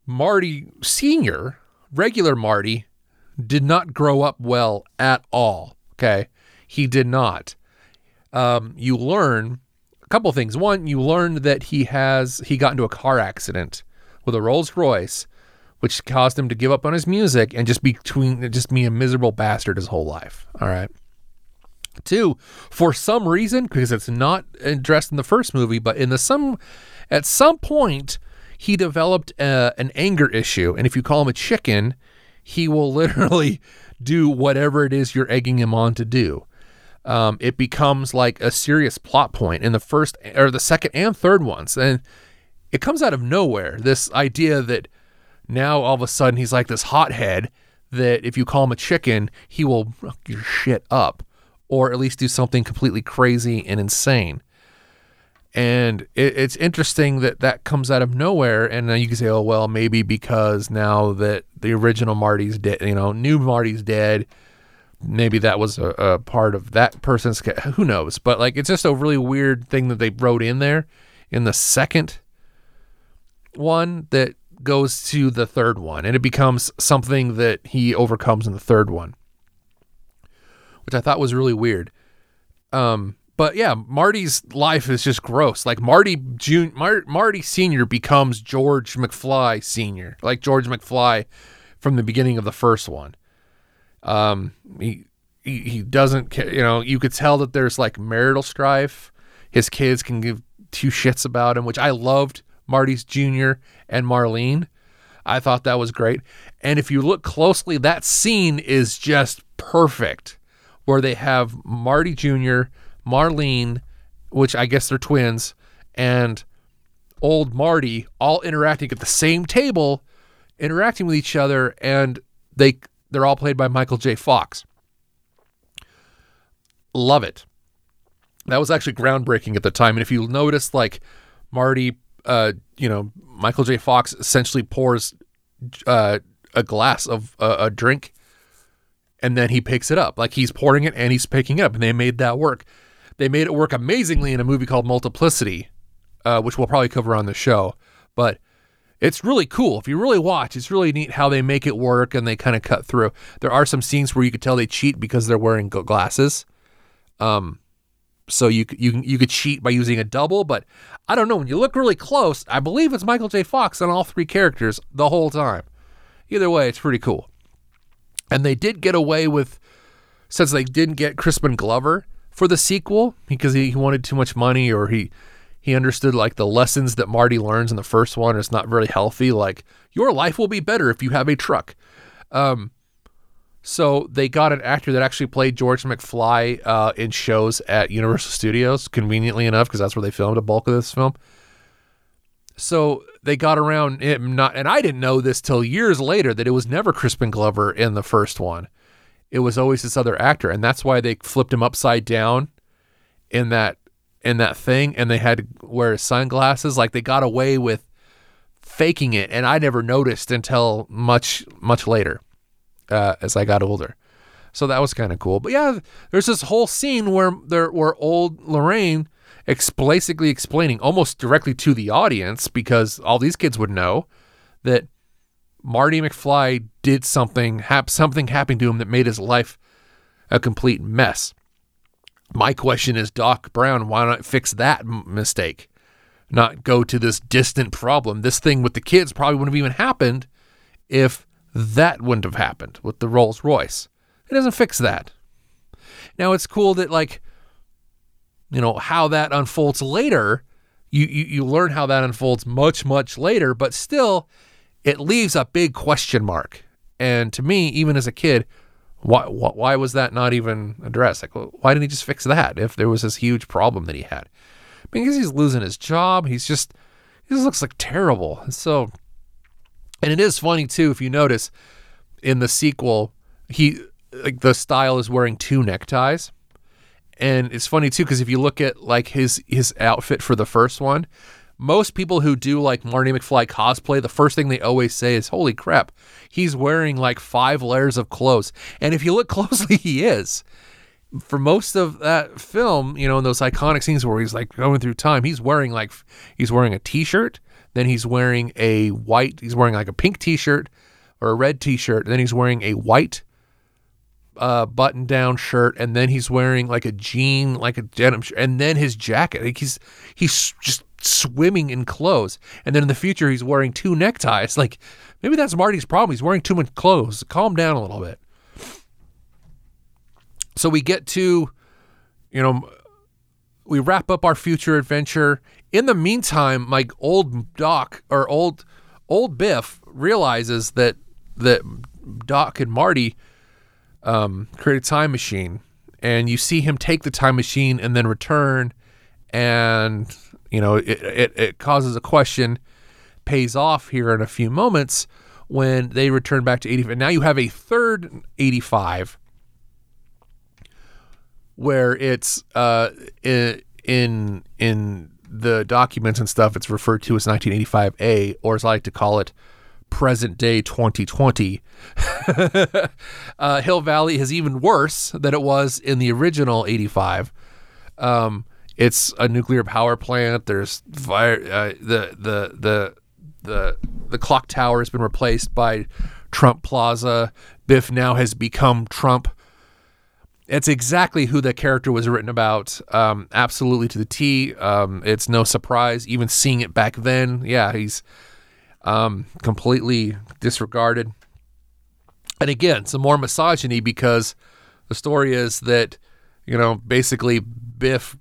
Marty Sr., regular Marty, did not grow up well at all. Okay. He did not. Um, you learn couple things. One, you learned that he has he got into a car accident with a Rolls Royce, which caused him to give up on his music and just be between just be a miserable bastard his whole life. All right. Two, for some reason, because it's not addressed in the first movie, but in the some at some point he developed a, uh, an anger issue, and if you call him a chicken, he will literally do whatever it is you're egging him on to do. Um, it becomes like a serious plot point in the first or the second and third ones. And it comes out of nowhere. This idea that now all of a sudden he's like this hothead that if you call him a chicken, he will fuck your shit up or at least do something completely crazy and insane. And it, it's interesting that that comes out of nowhere. And then you can say, oh, well, maybe because now that the original Marty's dead, you know, new Marty's dead, maybe that was a, a part of that person's, who knows? But like, it's just a really weird thing that they wrote in there in the second one that goes to the third one. And it becomes something that he overcomes in the third one, which I thought was really weird. Um, but yeah, Marty's life is just gross. Like Marty June, Mar- Marty Senior becomes George McFly Senior, like George McFly from the beginning of the first one. Um, he he, he doesn't care. You know, you could tell that there's like marital strife. His kids can give two shits about him, which I loved. Marty's Junior and Marlene. I thought that was great. And if you look closely, that scene is just perfect, where they have Marty Jr Marlene, which I guess they're twins, and old Marty all interacting at the same table, interacting with each other, and they they're all played by Michael J. Fox. Love it. That was actually groundbreaking at the time. And if you notice, like Marty, uh, you know, Michael J. Fox essentially pours uh, a glass of uh, a drink and then he picks it up. Like he's pouring it and he's picking it up, and they made that work. They made it work amazingly in a movie called Multiplicity, uh, which we'll probably cover on the show. But it's really cool. If you really watch, it's really neat how they make it work and they kind of cut through. There are some scenes where you could tell they cheat because they're wearing glasses. Um, so you you you could cheat by using a double, but I don't know. When you look really close, I believe it's Michael J. Fox on all three characters the whole time. Either way, it's pretty cool. And they did get away with, since they didn't get Crispin Glover, for the sequel because he, he wanted too much money or he he understood like the lessons that Marty learns in the first one is not very healthy. Like your life will be better if you have a truck. Um, so they got an actor that actually played George McFly uh, in shows at Universal Studios, conveniently enough, because that's where they filmed a bulk of this film. So they got around him not, and I didn't know this till years later that it was never Crispin Glover in the first one it was always this other actor, and that's why they flipped him upside down in that in that thing, and they had to wear sunglasses. Like they got away with faking it, and I never noticed until much much later uh, as I got older. So that was kind of cool. But yeah, there's this whole scene where there where old Lorraine explicitly explaining almost directly to the audience because all these kids would know that Marty McFly did something, hap- something happened to him that made his life a complete mess. My question is, Doc Brown, why not fix that m- mistake? Not go to this distant problem. This thing with the kids probably wouldn't have even happened if that wouldn't have happened with the Rolls Royce. It doesn't fix that. Now it's cool that like, you know, how that unfolds later. You, you you learn how that unfolds much much later, but still, it leaves a big question mark. And to me, even as a kid, why why was that not even addressed? Like, why didn't he just fix that if there was this huge problem that he had? Because he's losing his job. He's just he just looks like terrible. So, and it is funny too if you notice in the sequel, he like the style is wearing two neckties. And it's funny too because if you look at like his his outfit for the first one, most people who do like Marty McFly cosplay, the first thing they always say is, "Holy crap, he's wearing like five layers of clothes." And if you look closely, he is. For most of that film, you know, in those iconic scenes where he's like going through time, he's wearing like he's wearing a t-shirt, then he's wearing a white, he's wearing like a pink t-shirt or a red t-shirt, then he's wearing a white uh, button down shirt, and then he's wearing like a jean, like a denim shirt, and then his jacket. Like he's he's just swimming in clothes. And then in the future, he's wearing two neckties. Like maybe that's Marty's problem. He's wearing too much clothes. Calm down a little bit. So we get to, you know, we wrap up our future adventure. In the meantime, like old Doc or old old Biff realizes that that Doc and Marty um, create a time machine, and you see him take the time machine and then return, and you know it, it, it causes a question, pays off here in a few moments when they return back to 85. Now you have a third 85 where it's uh, in in the documents and stuff it's referred to as 1985A or as I like to call it present day 2020. uh, Hill Valley is even worse than it was in the original 85. Um, it's a nuclear power plant. There's fire. Uh, the the the the the clock tower has been replaced by Trump Plaza. Biff now has become Trump. It's exactly who the character was written about. Um, absolutely to the T. Um, it's no surprise, even seeing it back then. Yeah, he's um, completely disregarded. And again, some more misogyny because the story is that, you know, basically Biff,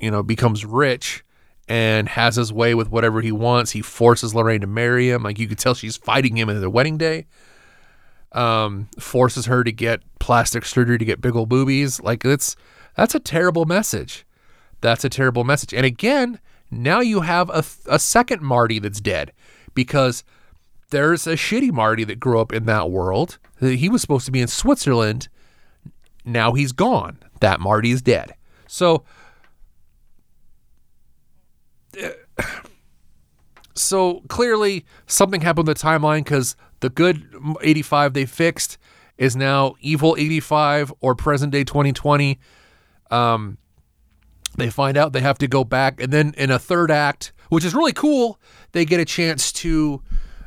you know, becomes rich and has his way with whatever he wants. He forces Lorraine to marry him. Like you could tell she's fighting him at the wedding day. Um, forces her to get plastic surgery to get big old boobies. Like it's that's a terrible message. That's a terrible message. And again, now you have a, a second Marty that's dead because there's a shitty Marty that grew up in that world. He was supposed to be in Switzerland. Now he's gone. That Marty is dead. So, so clearly something happened with the timeline because the good 85 they fixed is now evil 85 or present day 2020. Um, they find out they have to go back, and then in a third act, which is really cool, they get a chance to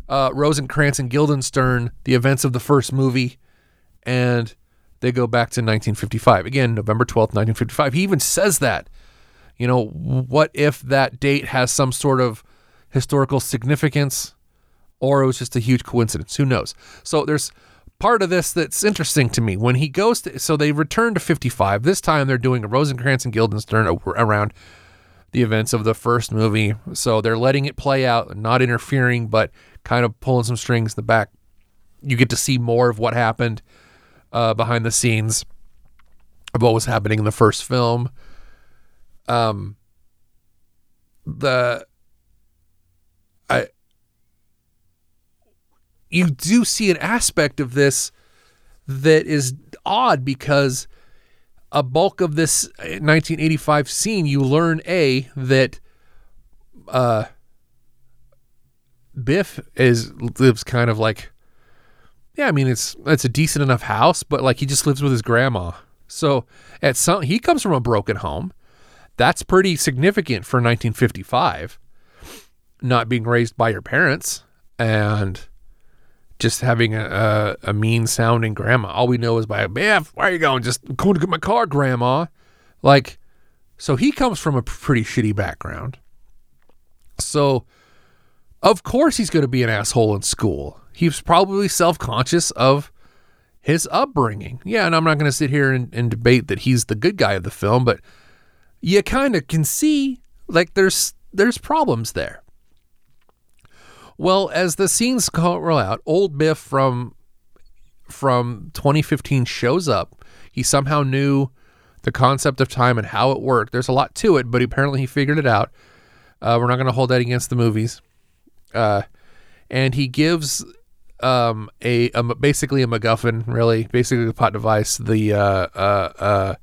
uh, Rosencrantz and Guildenstern the events of the first movie, and they go back to 1955. Again, November 12th, 1955. He even says that. You know, what if that date has some sort of historical significance or it was just a huge coincidence? Who knows? So there's part of this that's interesting to me. When he goes to, so they return to 55. This time they're doing a Rosencrantz and Guildenstern around the events of the first movie. So they're letting it play out, not interfering, but kind of pulling some strings in the back. You get to see more of what happened uh, behind the scenes of what was happening in the first film. Um, the I you do see an aspect of this that is odd because a bulk of this 1985 scene, you learn a that uh, Biff is lives kind of like, yeah, I mean it's it's a decent enough house, but like he just lives with his grandma. So at some he comes from a broken home. That's pretty significant for 1955. Not being raised by your parents and just having a, a, a mean sounding grandma. All we know is by Biff, where are you going? Just going to get my car, grandma. Like, so he comes from a pretty shitty background. So, of course, he's going to be an asshole in school. He's probably self conscious of his upbringing. Yeah, and I'm not going to sit here and, and debate that he's the good guy of the film, but you kind of can see like there's there's problems there. Well, as the scenes roll out, old Biff from from 2015 shows up. He somehow knew the concept of time and how it worked. There's a lot to it, but apparently he figured it out. Uh, we're not going to hold that against the movies. Uh, and he gives um, a, a basically a MacGuffin, really, basically the plot device, the uh, uh, uh,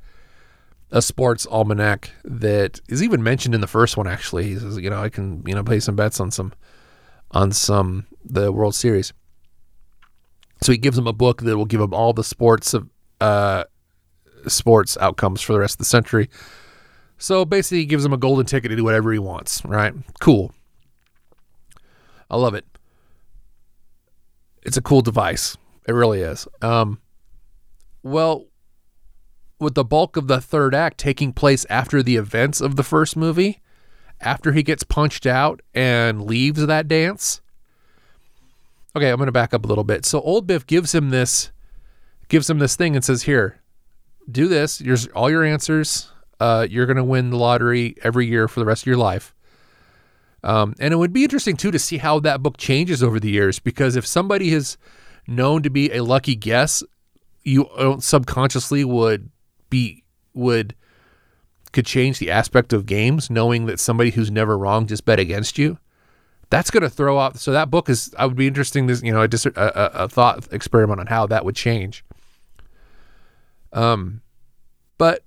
a sports almanac that is even mentioned in the first one. Actually, he says, you know, I can you know play some bets on some on some the World Series. So he gives him a book that will give him all the sports of uh, sports outcomes for the rest of the century. So basically, he gives him a golden ticket to do whatever he wants. Right? Cool. I love it. It's a cool device. It really is. Um, well, with the bulk of the third act taking place after the events of the first movie, after he gets punched out and leaves that dance. Okay, I'm going to back up a little bit. So old Biff gives him this gives him this thing and says, "Here, do this. Here's all your answers. Uh, you're going to win the lottery every year for the rest of your life." Um, and it would be interesting too to see how that book changes over the years because if somebody is known to be a lucky guess, you subconsciously would be would could change the aspect of games, knowing that somebody who's never wrong just bet against you. That's going to throw off. So that book is. I would be interesting. This you know a, a, a thought experiment on how that would change. Um, but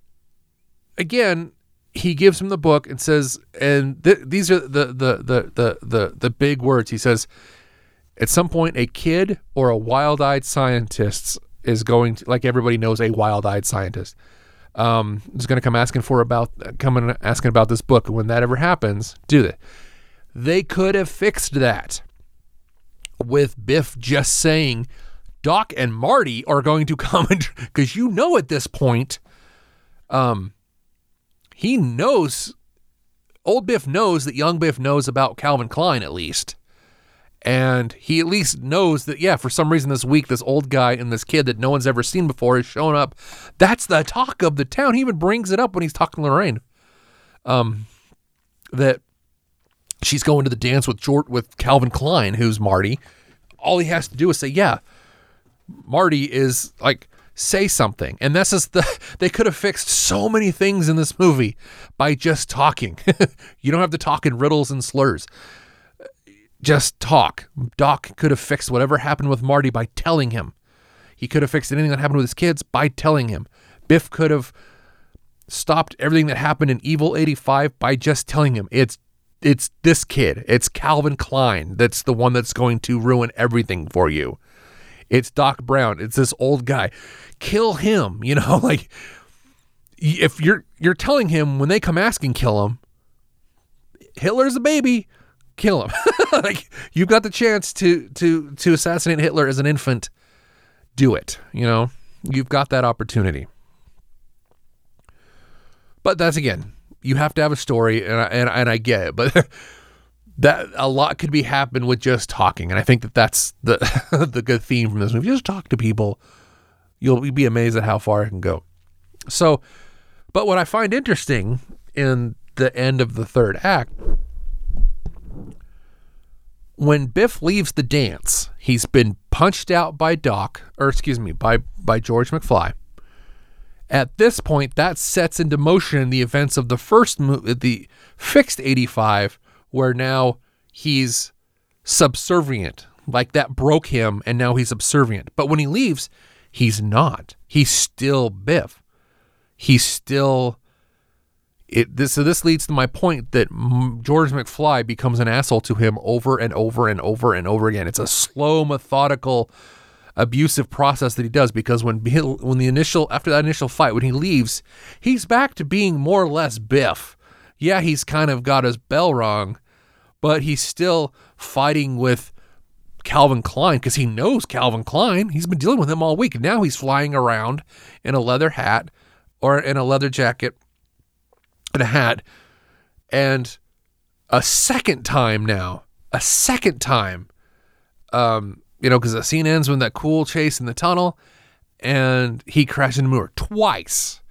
again, he gives him the book and says, and th- these are the, the the the the the big words. He says, at some point, a kid or a wild-eyed scientist is going to, like everybody knows, a wild-eyed scientist um, is going to come asking for about coming asking about this book. When that ever happens, do that. They could have fixed that with Biff just saying, Doc and Marty are going to come because you know at this point, um, he knows, old Biff knows that young Biff knows about Calvin Klein at least. And he at least knows that, yeah, for some reason this week, this old guy and this kid that no one's ever seen before is showing up. That's the talk of the town. He even brings it up when he's talking to Lorraine. Um, that she's going to the dance with Jort with Calvin Klein, who's Marty. All he has to do is say, yeah, Marty is like, say something. And this is the, they could have fixed so many things in this movie by just talking. you don't have to talk in riddles and slurs just talk. Doc could have fixed whatever happened with Marty by telling him. He could have fixed anything that happened with his kids by telling him. Biff could have stopped everything that happened in Evil 85 by just telling him it's it's this kid. It's Calvin Klein that's the one that's going to ruin everything for you. It's Doc Brown. It's this old guy. Kill him, you know, like if you're you're telling him when they come asking kill him, Hitler's a baby kill him. like you've got the chance to to to assassinate Hitler as an infant. Do it. You know, you've got that opportunity. But that's again, you have to have a story, and I, and and I get it, but. that a lot could be happened with just talking, and I think that that's the the good theme from this movie. Just talk to people, you'll be amazed at how far it can go. So, but what I find interesting in the end of the third act when Biff leaves the dance, he's been punched out by Doc, or excuse me, by by George McFly. At this point, that sets into motion the events of the first movie, the fixed 85, where now he's subservient. Like that broke him, and now he's subservient. But when he leaves, he's not. He's still Biff. He's still it this so this leads to my point that George McFly becomes an asshole to him over and over and over and over again. It's a slow, methodical, abusive process that he does because when when the initial after that initial fight when he leaves, he's back to being more or less Biff. Yeah, he's kind of got his bell wrong, but he's still fighting with Calvin Klein because he knows Calvin Klein. He's been dealing with him all week. Now he's flying around in a leather hat or in a leather jacket and a hat. And a second time now, a second time, um, you know, because the scene ends with that cool chase in the tunnel and he crashes into Moore twice.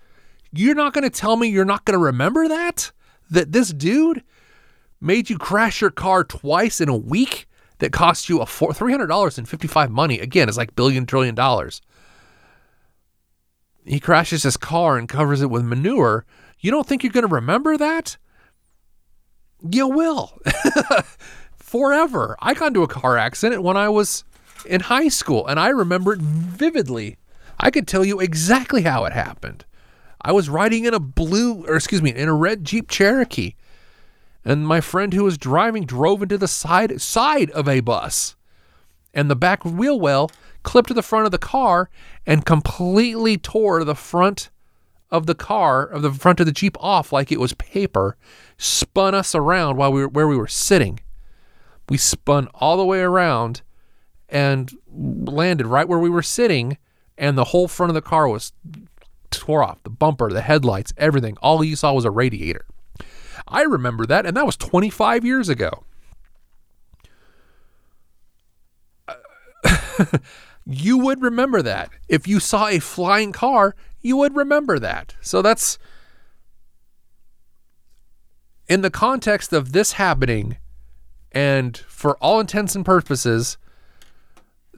You're not going to tell me you're not going to remember that? That this dude made you crash your car twice in a week that cost you a four, $300 and 55 money. Again, it's like billion trillion dollars. He crashes his car and covers it with manure you don't think you're going to remember that? You will. Forever. I got into a car accident when I was in high school, and I remember it vividly. I could tell you exactly how it happened. I was riding in a blue, or excuse me, in a red Jeep Cherokee, and my friend who was driving drove into the side side of a bus, and the back wheel well clipped to the front of the car and completely tore the front of the car, of the front of the Jeep off like it was paper, spun us around while we were where we were sitting. We spun all the way around and landed right where we were sitting, and the whole front of the car was tore off. The bumper, the headlights, everything. All you saw was a radiator. I remember that, and that was 25 years ago. you would remember that. If you saw a flying car, you would remember that. So that's in the context of this happening, and for all intents and purposes,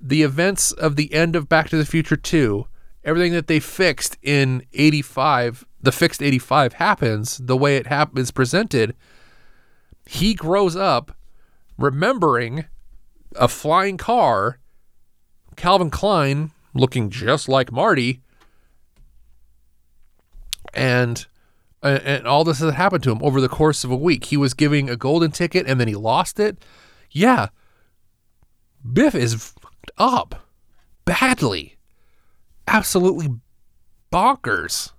the events of the end of Back to the Future 2, everything that they fixed in 85, the fixed 85 happens the way it presented. He grows up remembering a flying car, Calvin Klein looking just like Marty, and uh, and all this has happened to him over the course of a week. He was giving a golden ticket and then he lost it. Yeah, Biff is up badly, absolutely bonkers,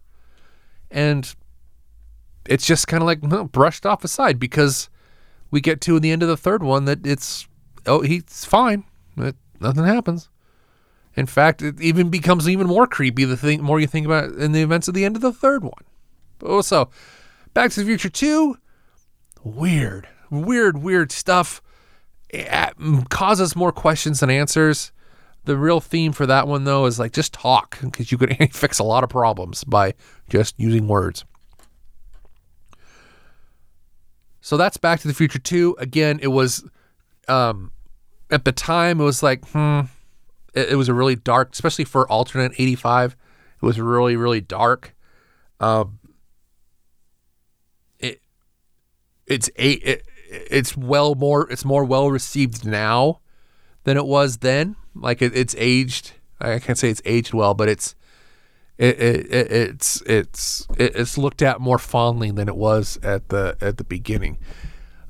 and it's just kind of like well, brushed off aside because we get to the end of the third one that it's oh he's fine, it, nothing happens. In fact, it even becomes even more creepy the thing more you think about it in the events of the end of the third one. Oh, so Back to the Future 2, weird, weird, weird stuff. It causes more questions than answers. The real theme for that one, though, is like just talk because you could fix a lot of problems by just using words. So that's Back to the Future 2. Again, it was, um, at the time, it was like, hmm, it, it was a really dark, especially for alternate 85. It was really, really dark. Um, it, it's a, it, it's well more, it's more well received now than it was then. Like it, it's aged. I can't say it's aged well, but it's, it, it, it, it's it's it's looked at more fondly than it was at the at the beginning.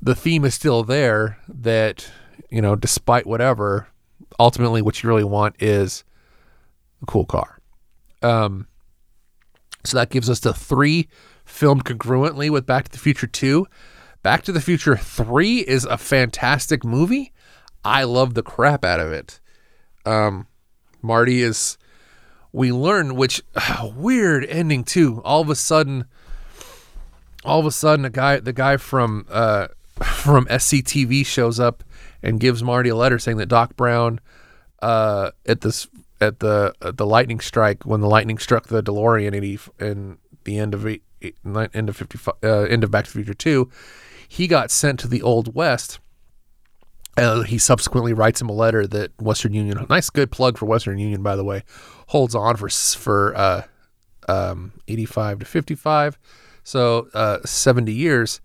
The theme is still there that you know, despite whatever, ultimately what you really want is a cool car. Um, so that gives us the three filmed congruently with Back to the Future 2. Back to the Future 3 is a fantastic movie. I love the crap out of it. Um, Marty is, we learn, which weird ending too. All of a sudden, all of a sudden, a guy, the guy from uh, from SCTV shows up and gives Marty a letter saying that Doc Brown uh, at this at the at the lightning strike when the lightning struck the DeLorean in, in the end of eight, end of 55 uh, end of Back to the Future 2 he got sent to the Old West uh, he subsequently writes him a letter that Western Union nice good plug for Western Union by the way holds on for for uh, um, 85 to 55 so uh, 70 years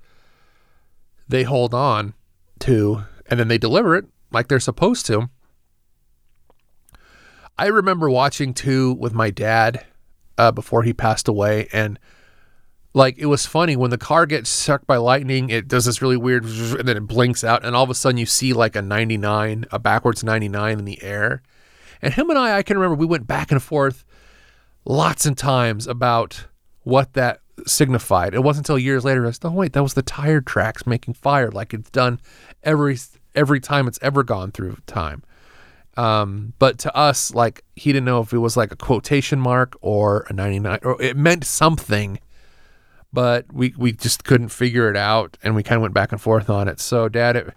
they hold on to and then they deliver it like they're supposed to I remember watching two with my dad uh, before he passed away, and like it was funny when the car gets struck by lightning. It does this really weird, and then it blinks out, and all of a sudden you see like a 99, a backwards 99 in the air. And him and I, I can remember we went back and forth lots of times about what that signified. It wasn't until years later I said, "Oh wait, that was the tire tracks making fire, like it's done every every time it's ever gone through time." Um, but to us, like he didn't know if it was like a quotation mark or a 99 or it meant something, but we, we just couldn't figure it out. And we kind of went back and forth on it. So dad, it,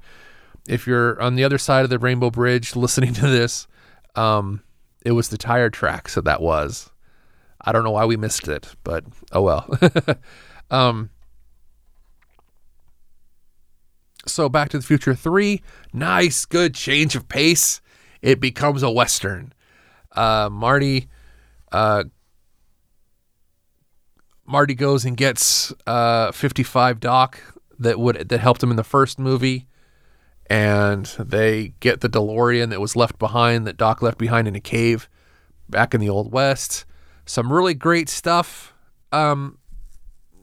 if you're on the other side of the rainbow bridge listening to this, um, it was the tire tracks that that was. I don't know why we missed it, but oh well. um, so Back to the Future 3, nice, good change of pace it becomes a western. Uh, Marty, uh, Marty goes and gets uh, 55 Doc that would that helped him in the first movie, and they get the DeLorean that was left behind, that Doc left behind in a cave back in the Old West. Some really great stuff. Um,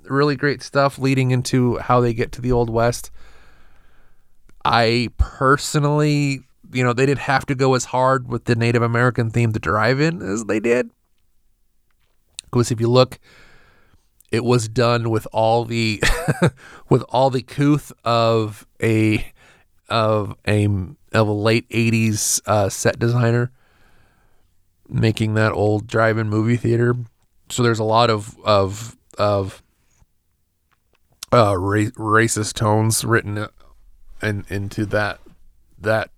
really great stuff leading into how they get to the Old West. I personally, you know, they didn't have to go as hard with the Native American theme to drive in as they did. Because if you look, it was done with all the with all the couth of a of a of a late 80s uh, set designer making that old drive-in movie theater so there's a lot of of of uh, ra- racist tones written in, into that that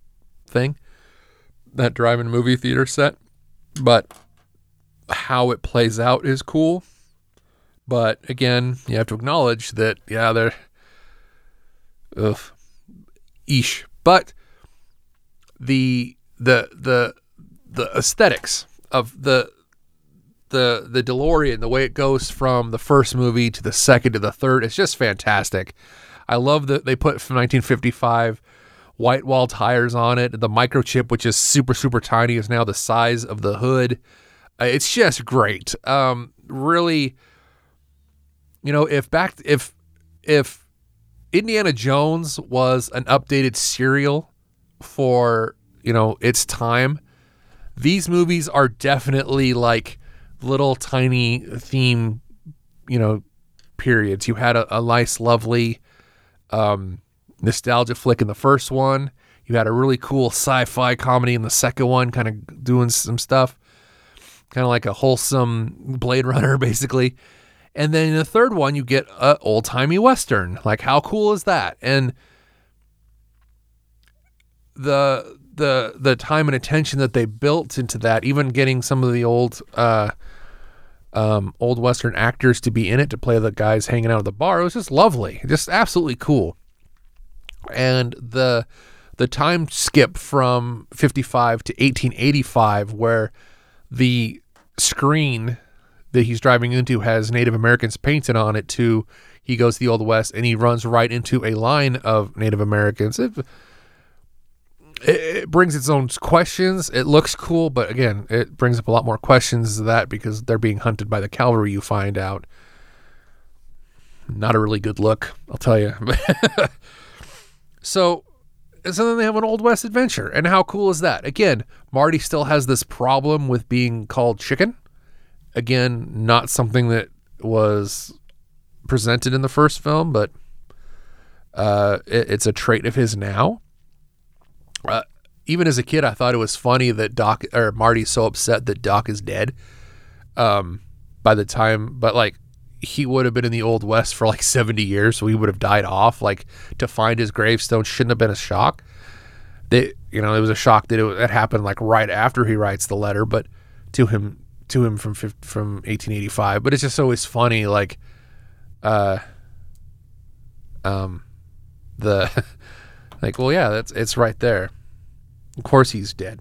thing that drive-in movie theater set but how it plays out is cool but again you have to acknowledge that yeah they're ugh, ish. But the the the the aesthetics of the the the DeLorean, the way it goes from the first movie to the second to the third, it's just fantastic. I love that they put from 1955 white wall tires on it. The microchip, which is super super tiny, is now the size of the hood. Uh, it's just great. Um, really, you know, if back if if Indiana Jones was an updated serial for, you know, its time. These movies are definitely like little tiny theme, you know, periods. You had a, a nice, lovely um, nostalgia flick in the first one. You had a really cool sci-fi comedy in the second one, kind of doing some stuff, kind of like a wholesome Blade Runner, basically. And then in the third one, you get a old timey western. Like, how cool is that? And the the the time and attention that they built into that, even getting some of the old uh, um, old western actors to be in it to play the guys hanging out at the bar, it was just lovely, just absolutely cool. And the the time skip from 55 to 1885 where the screen that he's driving into has Native Americans painted on it to he goes to the Old West and he runs right into a line of Native Americans. It, it brings its own questions. It looks cool, but again, it brings up a lot more questions that because they're being hunted by the cavalry. You find out. Not a really good look, I'll tell you. so, so then they have an Old West adventure, and how cool is that? Again, Marty still has this problem with being called chicken Again, not something that was presented in the first film, but uh, it, it's a trait of his now. Uh, even as a kid, I thought it was funny that Doc or Marty's so upset that Doc is dead. Um, by the time, but like he would have been in the old west for like 70 years, so he would have died off. Like to find his gravestone shouldn't have been a shock. They, you know, it was a shock that it, happened like right after he writes the letter, but to him to him from from 1885, but it's just always funny, like, uh, um, the like, well, yeah, that's it's right there. Of course, he's dead.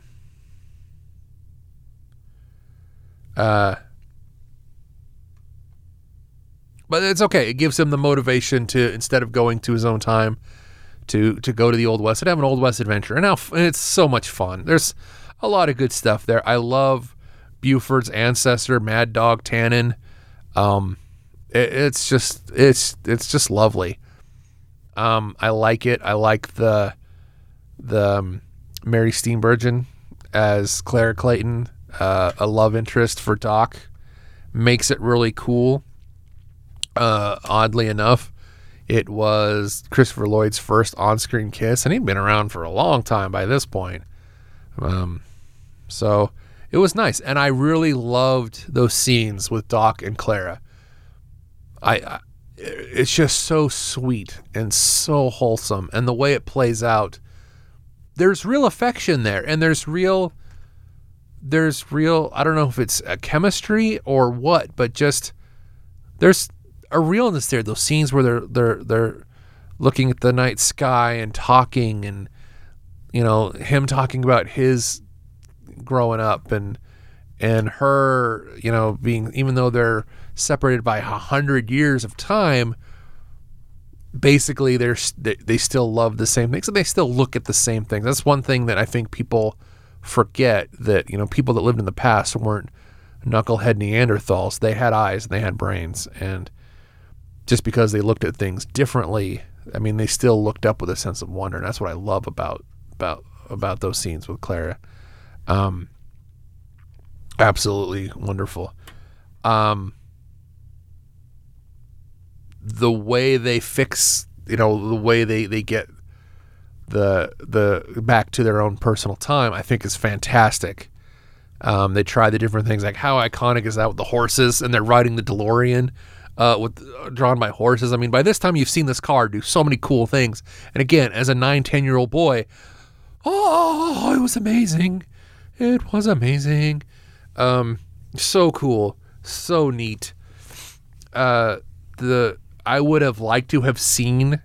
Uh, but it's okay. It gives him the motivation to instead of going to his own time, to to go to the old west and have an old west adventure. And now it's so much fun. There's a lot of good stuff there. I love Buford's ancestor, Mad Dog Tannen. Um, it, it's just it's it's just lovely. Um, I like it. I like the the um, Mary Steenburgen as Clara Clayton, uh, a love interest for Doc, makes it really cool. Uh, oddly enough, it was Christopher Lloyd's first on-screen kiss, and he'd been around for a long time by this point. Um, so it was nice, and I really loved those scenes with Doc and Clara. I, I it's just so sweet and so wholesome, and the way it plays out. There's real affection there, and there's real. There's real. I don't know if it's a chemistry or what, but just there's a realness there. Those scenes where they're they're they're looking at the night sky and talking, and you know him talking about his growing up and and her, you know, being even though they're separated by a hundred years of time, basically they're they, still love the same things and they still look at the same things. That's one thing that I think people forget that you know people that lived in the past weren't knucklehead Neanderthals. They had eyes and they had brains, and just because they looked at things differently, I mean, they still looked up with a sense of wonder, and that's what I love about about about those scenes with Clara. Um, absolutely wonderful. Um, the way they fix, you know, the way they they get the the back to their own personal time, I think is fantastic. Um, they try the different things, like how iconic is that with the horses, and they're riding the DeLorean uh, with uh, drawn by horses. I mean, by this time you've seen this car do so many cool things. And again, as a nine, ten year old boy, oh, it was amazing. It was amazing. Um, so cool, so neat. Uh, the I would have liked to have seen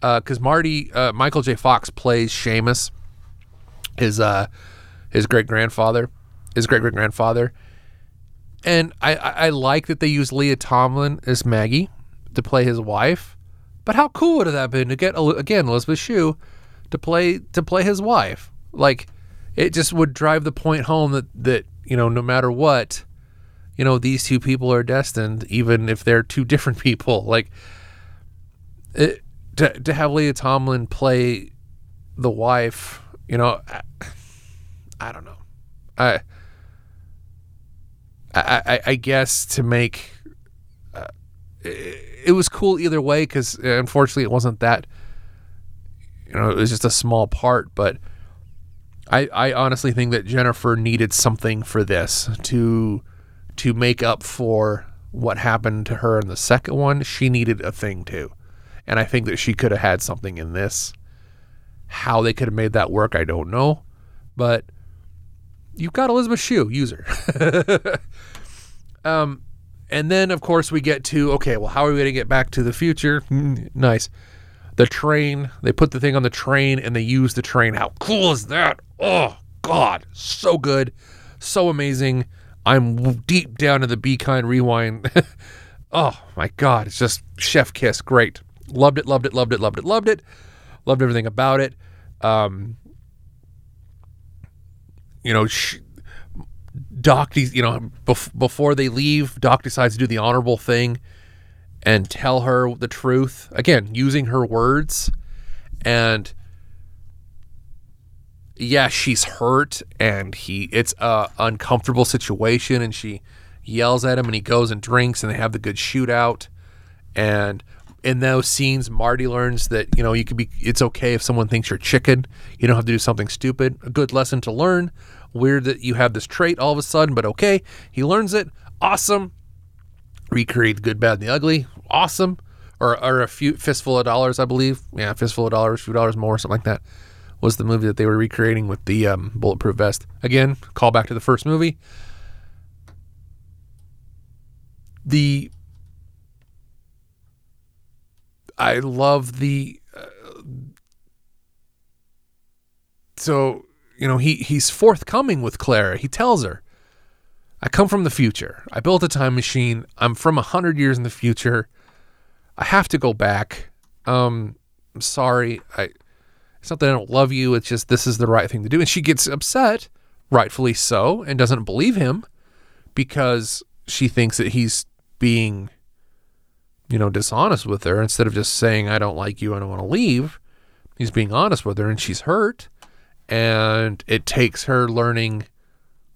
because uh, Marty uh, Michael J. Fox plays Seamus, his uh, his great grandfather, his great great grandfather, and I, I, I like that they use Leah Tomlin as Maggie to play his wife. But how cool would that been to get again Elizabeth Shue to play to play his wife? Like it just would drive the point home that that you know no matter what you know these two people are destined even if they're two different people. Like it, to, to have Leah Tomlin play the wife you know I, I don't know. I, I I guess to make uh, it, it was cool either way because unfortunately it wasn't that you know it was just a small part but I, I honestly think that Jennifer needed something for this to to make up for what happened to her in the second one. She needed a thing too. And I think that she could have had something in this. How they could have made that work, I don't know. But you've got Elizabeth Shue, user. um, and then, of course, we get to okay, well, how are we going to get back to the future? nice the train. They put the thing on the train and they use the train. How cool is that? Oh, God. So good. So amazing. I'm deep down in the Be Kind Rewind. oh, my God. It's just chef kiss. Great. Loved it, loved it, loved it, loved it, loved it. Loved everything about it. Um, you know, sh- Doc, you know, bef- before they leave, Doc decides to do the honorable thing and tell her the truth. Again, using her words. And yeah, she's hurt and he it's a uncomfortable situation and she yells at him and he goes and drinks and they have the good shootout. And in those scenes, Marty learns that, you know, you could be it's okay if someone thinks you're chicken. You don't have to do something stupid. A good lesson to learn. Weird that you have this trait all of a sudden, but okay. He learns it. Awesome recreate the good, bad, and the ugly. Awesome. Or, or a few fistful of dollars, I believe. Yeah, fistful of dollars, few dollars more, something like that. Was the movie that they were recreating with the um, bulletproof vest. Again, call back to the first movie. The I love the uh, so you know he he's forthcoming with Clara. He tells her, I come from the future. I built a time machine. I'm from a hundred years in the future. I have to go back. Um, I'm sorry. I. It's not that I don't love you. It's just this is the right thing to do. And she gets upset, rightfully so, and doesn't believe him because she thinks that he's being, you know, dishonest with her instead of just saying I don't like you. I don't want to leave. He's being honest with her, and she's hurt. And it takes her learning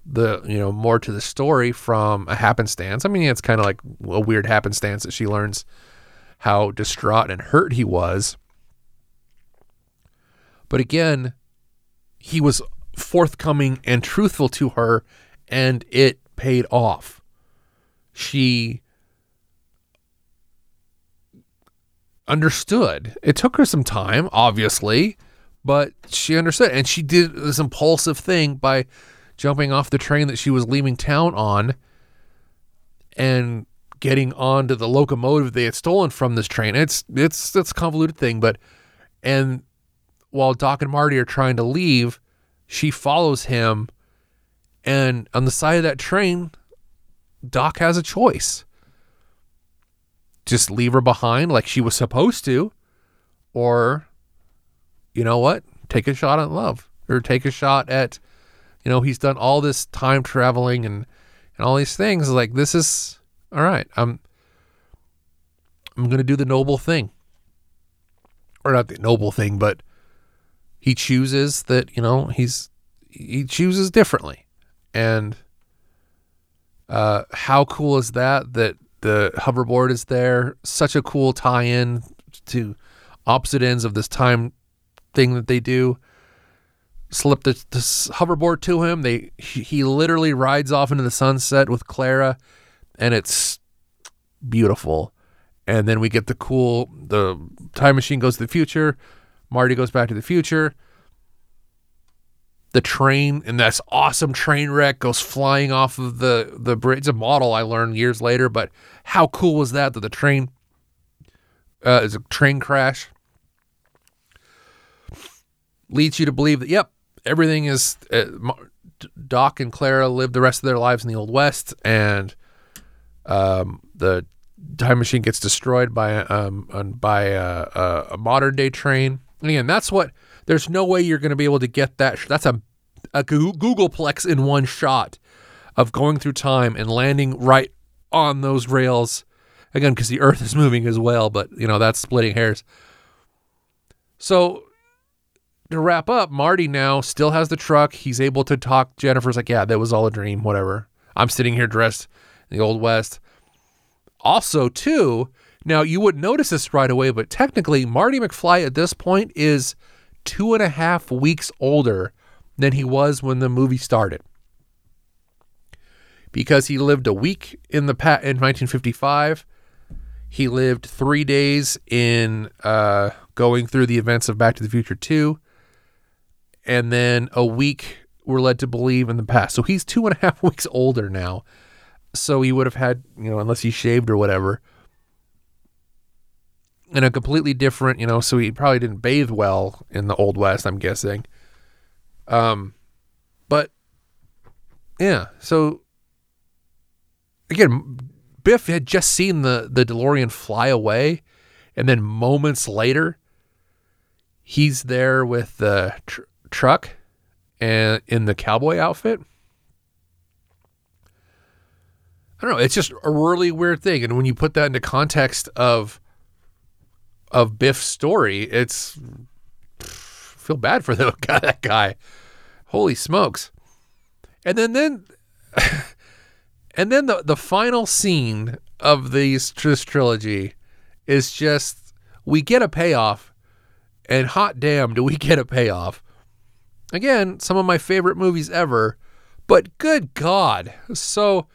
the you know more to the story from a happenstance. I mean, it's kind of like a weird happenstance that she learns how distraught and hurt he was. But again, he was forthcoming and truthful to her, and it paid off. She understood. It took her some time, obviously, but she understood. And she did this impulsive thing by jumping off the train that she was leaving town on and getting onto the locomotive they had stolen from this train. It's it's it's a convoluted thing, but and while Doc and Marty are trying to leave, she follows him and on the side of that train, Doc has a choice. Just leave her behind like she was supposed to or you know what? Take a shot at love or take a shot at you know, he's done all this time traveling and and all these things like this is all right. I'm I'm going to do the noble thing. Or not the noble thing, but he chooses that, you know, he's he chooses differently. And uh how cool is that that the hoverboard is there? Such a cool tie-in to opposite ends of this time thing that they do. Slip the, the hoverboard to him. They he, he literally rides off into the sunset with Clara, and it's beautiful. And then we get the cool the time machine goes to the future. Marty goes back to the future. The train and that's awesome train wreck goes flying off of the the bridge. It's a model I learned years later, but how cool was that that the train uh, is a train crash leads you to believe that yep everything is uh, Doc and Clara live the rest of their lives in the Old West, and um, the time machine gets destroyed by um by a, a modern day train. And again, that's what. There's no way you're going to be able to get that. That's a a Googolplex in one shot of going through time and landing right on those rails. Again, because the Earth is moving as well, but you know that's splitting hairs. So to wrap up, Marty now still has the truck. He's able to talk. Jennifer's like, yeah, that was all a dream, whatever. I'm sitting here dressed in the Old West. Also, too, now you wouldn't notice this right away, but technically, Marty McFly at this point is two and a half weeks older than he was when the movie started. Because he lived a week in the pat in 1955. He lived three days in uh, going through the events of Back to the Future 2 and then a week we're led to believe in the past. So he's two and a half weeks older now. So he would have had, you know, unless he shaved or whatever, in a completely different, you know, so he probably didn't bathe well in the old west, I'm guessing. Um, but yeah, so again, Biff had just seen the the DeLorean fly away, and then moments later, he's there with the tr- truck and in the cowboy outfit. I don't know. It's just a really weird thing, and when you put that into context of of Biff's story, it's feel bad for the guy. That guy, holy smokes! And then then, and then the the final scene of these this trilogy is just we get a payoff, and hot damn, do we get a payoff! Again, some of my favorite movies ever, but good God. So,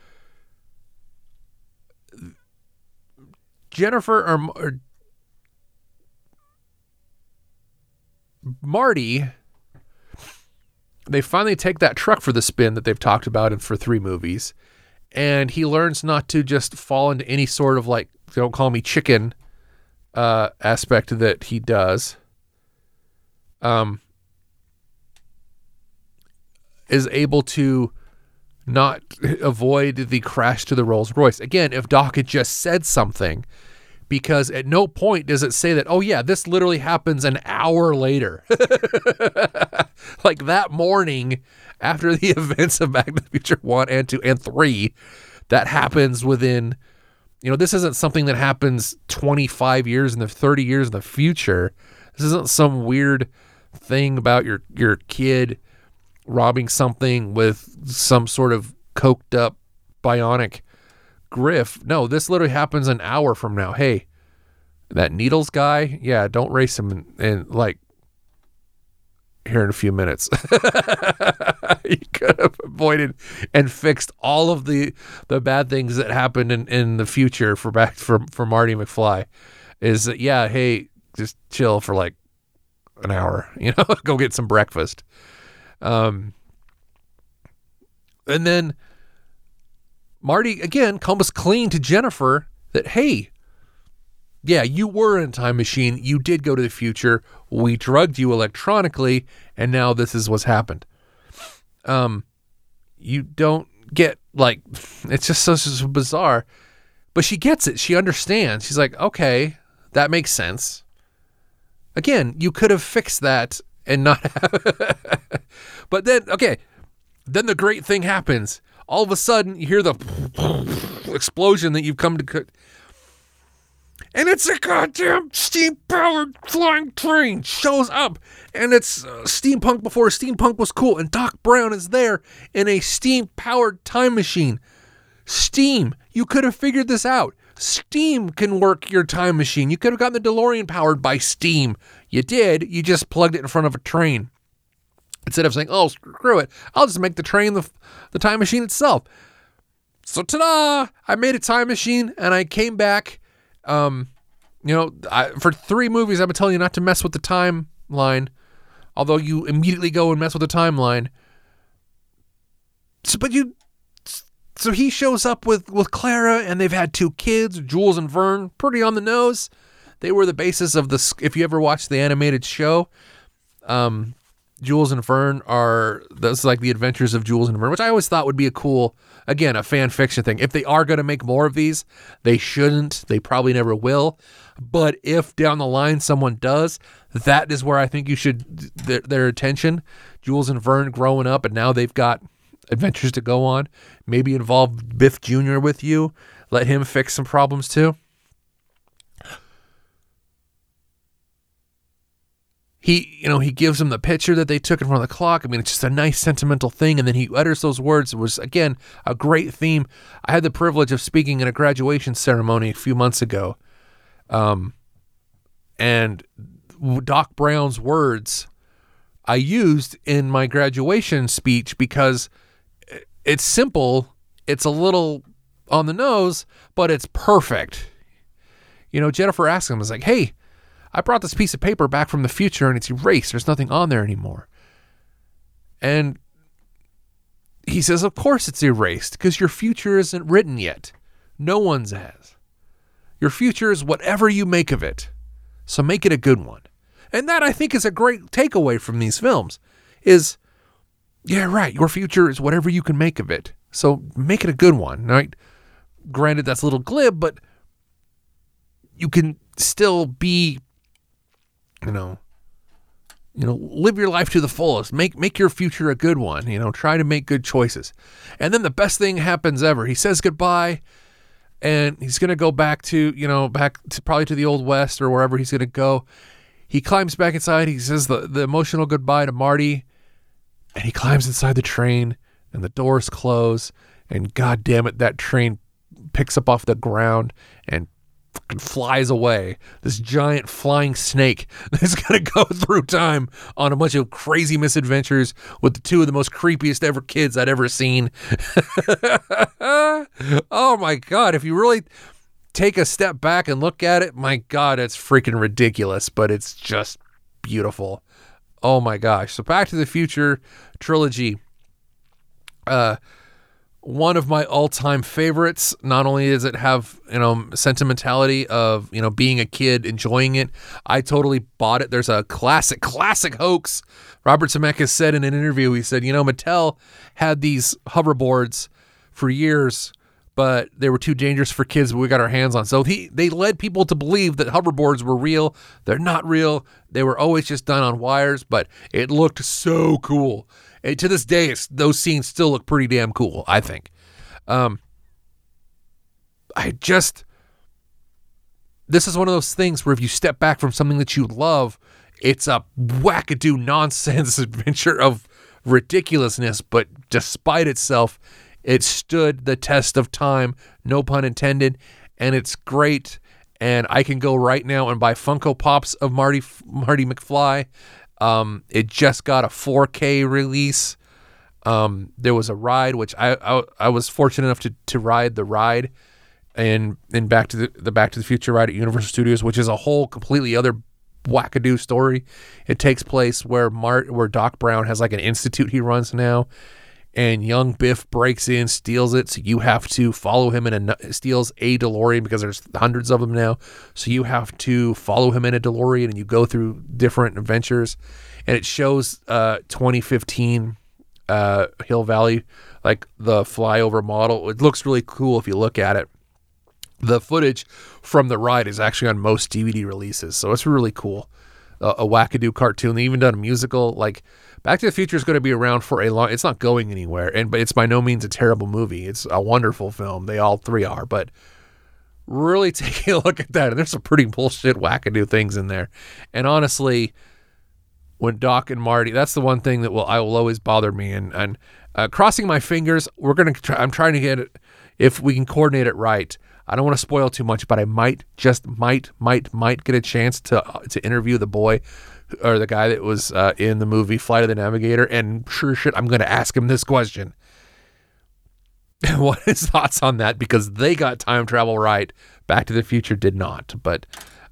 Jennifer or, or Marty, they finally take that truck for the spin that they've talked about in for three movies. And he learns not to just fall into any sort of like, don't call me chicken uh, aspect that he does. Um, is able to not avoid the crash to the Rolls Royce. Again, if Doc had just said something, because at no point does it say that, oh, yeah, this literally happens an hour later. like that morning after the events of Back to the Future 1 and 2 and 3, that happens within, you know, this isn't something that happens 25 years in the 30 years in the future. This isn't some weird thing about your, your kid robbing something with some sort of coked up bionic griff. No, this literally happens an hour from now. Hey, that Needles guy, yeah, don't race him and, like here in a few minutes. you could have avoided and fixed all of the the bad things that happened in, in the future for back for for Marty McFly. Is that yeah, hey, just chill for like an hour, you know, go get some breakfast. Um, and then Marty again comes clean to Jennifer that, hey, yeah, you were in a time machine. You did go to the future. We drugged you electronically, and now this is what's happened. Um, you don't get like it's just so, so bizarre, but she gets it. She understands. She's like, okay, that makes sense. Again, you could have fixed that and not have. but then, okay, then the great thing happens. All of a sudden, you hear the explosion that you've come to. And it's a goddamn steam powered flying train shows up and it's uh, steampunk before steampunk was cool and doc brown is there in a steam powered time machine. Steam. You could have figured this out. Steam can work your time machine. You could have gotten the delorean powered by steam. You did. You just plugged it in front of a train instead of saying oh screw it i'll just make the train the, the time machine itself so ta-da i made a time machine and i came back um, you know, I, for three movies, I've been telling you not to mess with the timeline, although you immediately go and mess with the timeline. So, but you, so he shows up with with Clara, and they've had two kids, Jules and Vern, pretty on the nose. They were the basis of the. If you ever watched the animated show, um, Jules and Vern are that's like the adventures of Jules and Vern, which I always thought would be a cool again, a fan fiction thing. If they are going to make more of these, they shouldn't. They probably never will. But if down the line someone does, that is where I think you should their, their attention. Jules and Vern growing up, and now they've got adventures to go on. Maybe involve Biff Jr. with you. Let him fix some problems too. He you know he gives him the picture that they took in front of the clock. I mean it's just a nice sentimental thing. And then he utters those words. It was again a great theme. I had the privilege of speaking in a graduation ceremony a few months ago. Um, and doc brown's words i used in my graduation speech because it's simple it's a little on the nose but it's perfect. You know jennifer asked him was like hey I brought this piece of paper back from the future and it's erased. There's nothing on there anymore. And he says, Of course it's erased because your future isn't written yet. No one's has. Your future is whatever you make of it. So make it a good one. And that I think is a great takeaway from these films is yeah, right. Your future is whatever you can make of it. So make it a good one, right? Granted that's a little glib, but you can still be you know, you know, live your life to the fullest. Make make your future a good one. You know, try to make good choices. And then the best thing happens ever. He says goodbye, and he's gonna go back to you know back to probably to the old west or wherever he's gonna go. He climbs back inside. He says the the emotional goodbye to Marty, and he climbs inside the train, and the doors close. And god damn it, that train picks up off the ground and flies away. This giant flying snake that's going to go through time on a bunch of crazy misadventures with the two of the most creepiest ever kids I'd ever seen. oh my God. If you really take a step back and look at it, my God, it's freaking ridiculous, but it's just beautiful. Oh my gosh. So Back to the Future trilogy. Uh, one of my all-time favorites. Not only does it have you know sentimentality of you know being a kid enjoying it, I totally bought it. There's a classic, classic hoax. Robert Zemeckis said in an interview, he said, you know, Mattel had these hoverboards for years, but they were too dangerous for kids. But we got our hands on, so he they led people to believe that hoverboards were real. They're not real. They were always just done on wires, but it looked so cool to this day, those scenes still look pretty damn cool. I think. Um, I just this is one of those things where if you step back from something that you love, it's a wackadoo nonsense adventure of ridiculousness, but despite itself, it stood the test of time, no pun intended, and it's great. And I can go right now and buy Funko Pops of Marty Marty McFly um, it just got a 4K release. Um, there was a ride which I, I, I was fortunate enough to to ride the ride, and in Back to the, the Back to the Future ride at Universal Studios, which is a whole completely other wackadoo story. It takes place where Mart where Doc Brown has like an institute he runs now, and young Biff breaks in, steals it. So you have to follow him in a steals a DeLorean because there's hundreds of them now. So you have to follow him in a DeLorean, and you go through different adventures. And it shows uh, 2015 uh, Hill Valley, like the flyover model. It looks really cool if you look at it. The footage from the ride is actually on most DVD releases, so it's really cool. a, a wackadoo cartoon. They even done a musical. Like Back to the Future is going to be around for a long. It's not going anywhere, and but it's by no means a terrible movie. It's a wonderful film. They all three are, but really taking a look at that, and there's some pretty bullshit wackadoo things in there. And honestly, when Doc and Marty, that's the one thing that will I will always bother me. And and uh, crossing my fingers, we're gonna. Try, I'm trying to get it if we can coordinate it right. I don't want to spoil too much, but I might just might might might get a chance to to interview the boy or the guy that was uh, in the movie Flight of the Navigator, and sure shit, I'm going to ask him this question. what his thoughts on that because they got time travel right. Back to the Future did not. But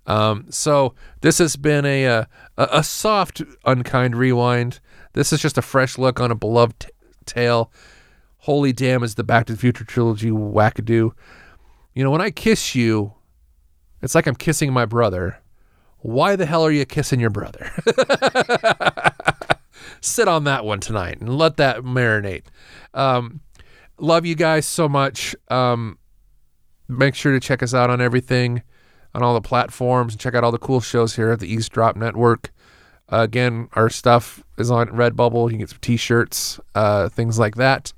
um, so this has been a, a a soft, unkind rewind. This is just a fresh look on a beloved t- tale. Holy damn, is the Back to the Future trilogy wackadoo. You know, when I kiss you, it's like I'm kissing my brother. Why the hell are you kissing your brother? Sit on that one tonight and let that marinate. Um, love you guys so much. Um, make sure to check us out on everything, on all the platforms, and check out all the cool shows here at the EaseDrop Network. Uh, again, our stuff is on Redbubble. You can get some T-shirts, uh, things like that.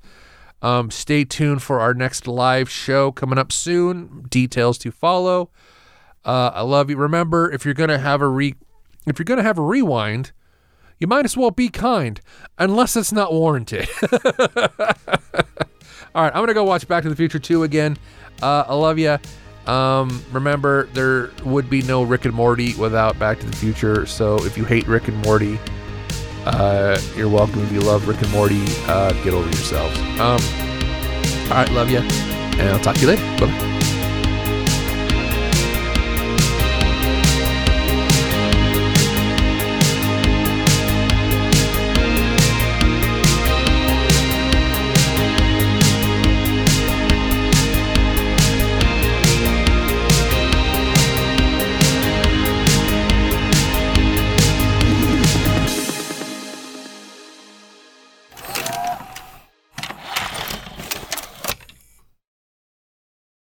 Um, stay tuned for our next live show coming up soon. Details to follow. Uh, I love you. Remember, if you're gonna have a re, if you're gonna have a rewind, you might as well be kind, unless it's not warranted. All right, I'm gonna go watch Back to the Future 2 again. Uh, I love you. Um, remember, there would be no Rick and Morty without Back to the Future. So if you hate Rick and Morty, uh, you're welcome. If you love Rick and Morty, uh, get over yourselves. Um, all right, love you, and I'll talk to you later. Bye.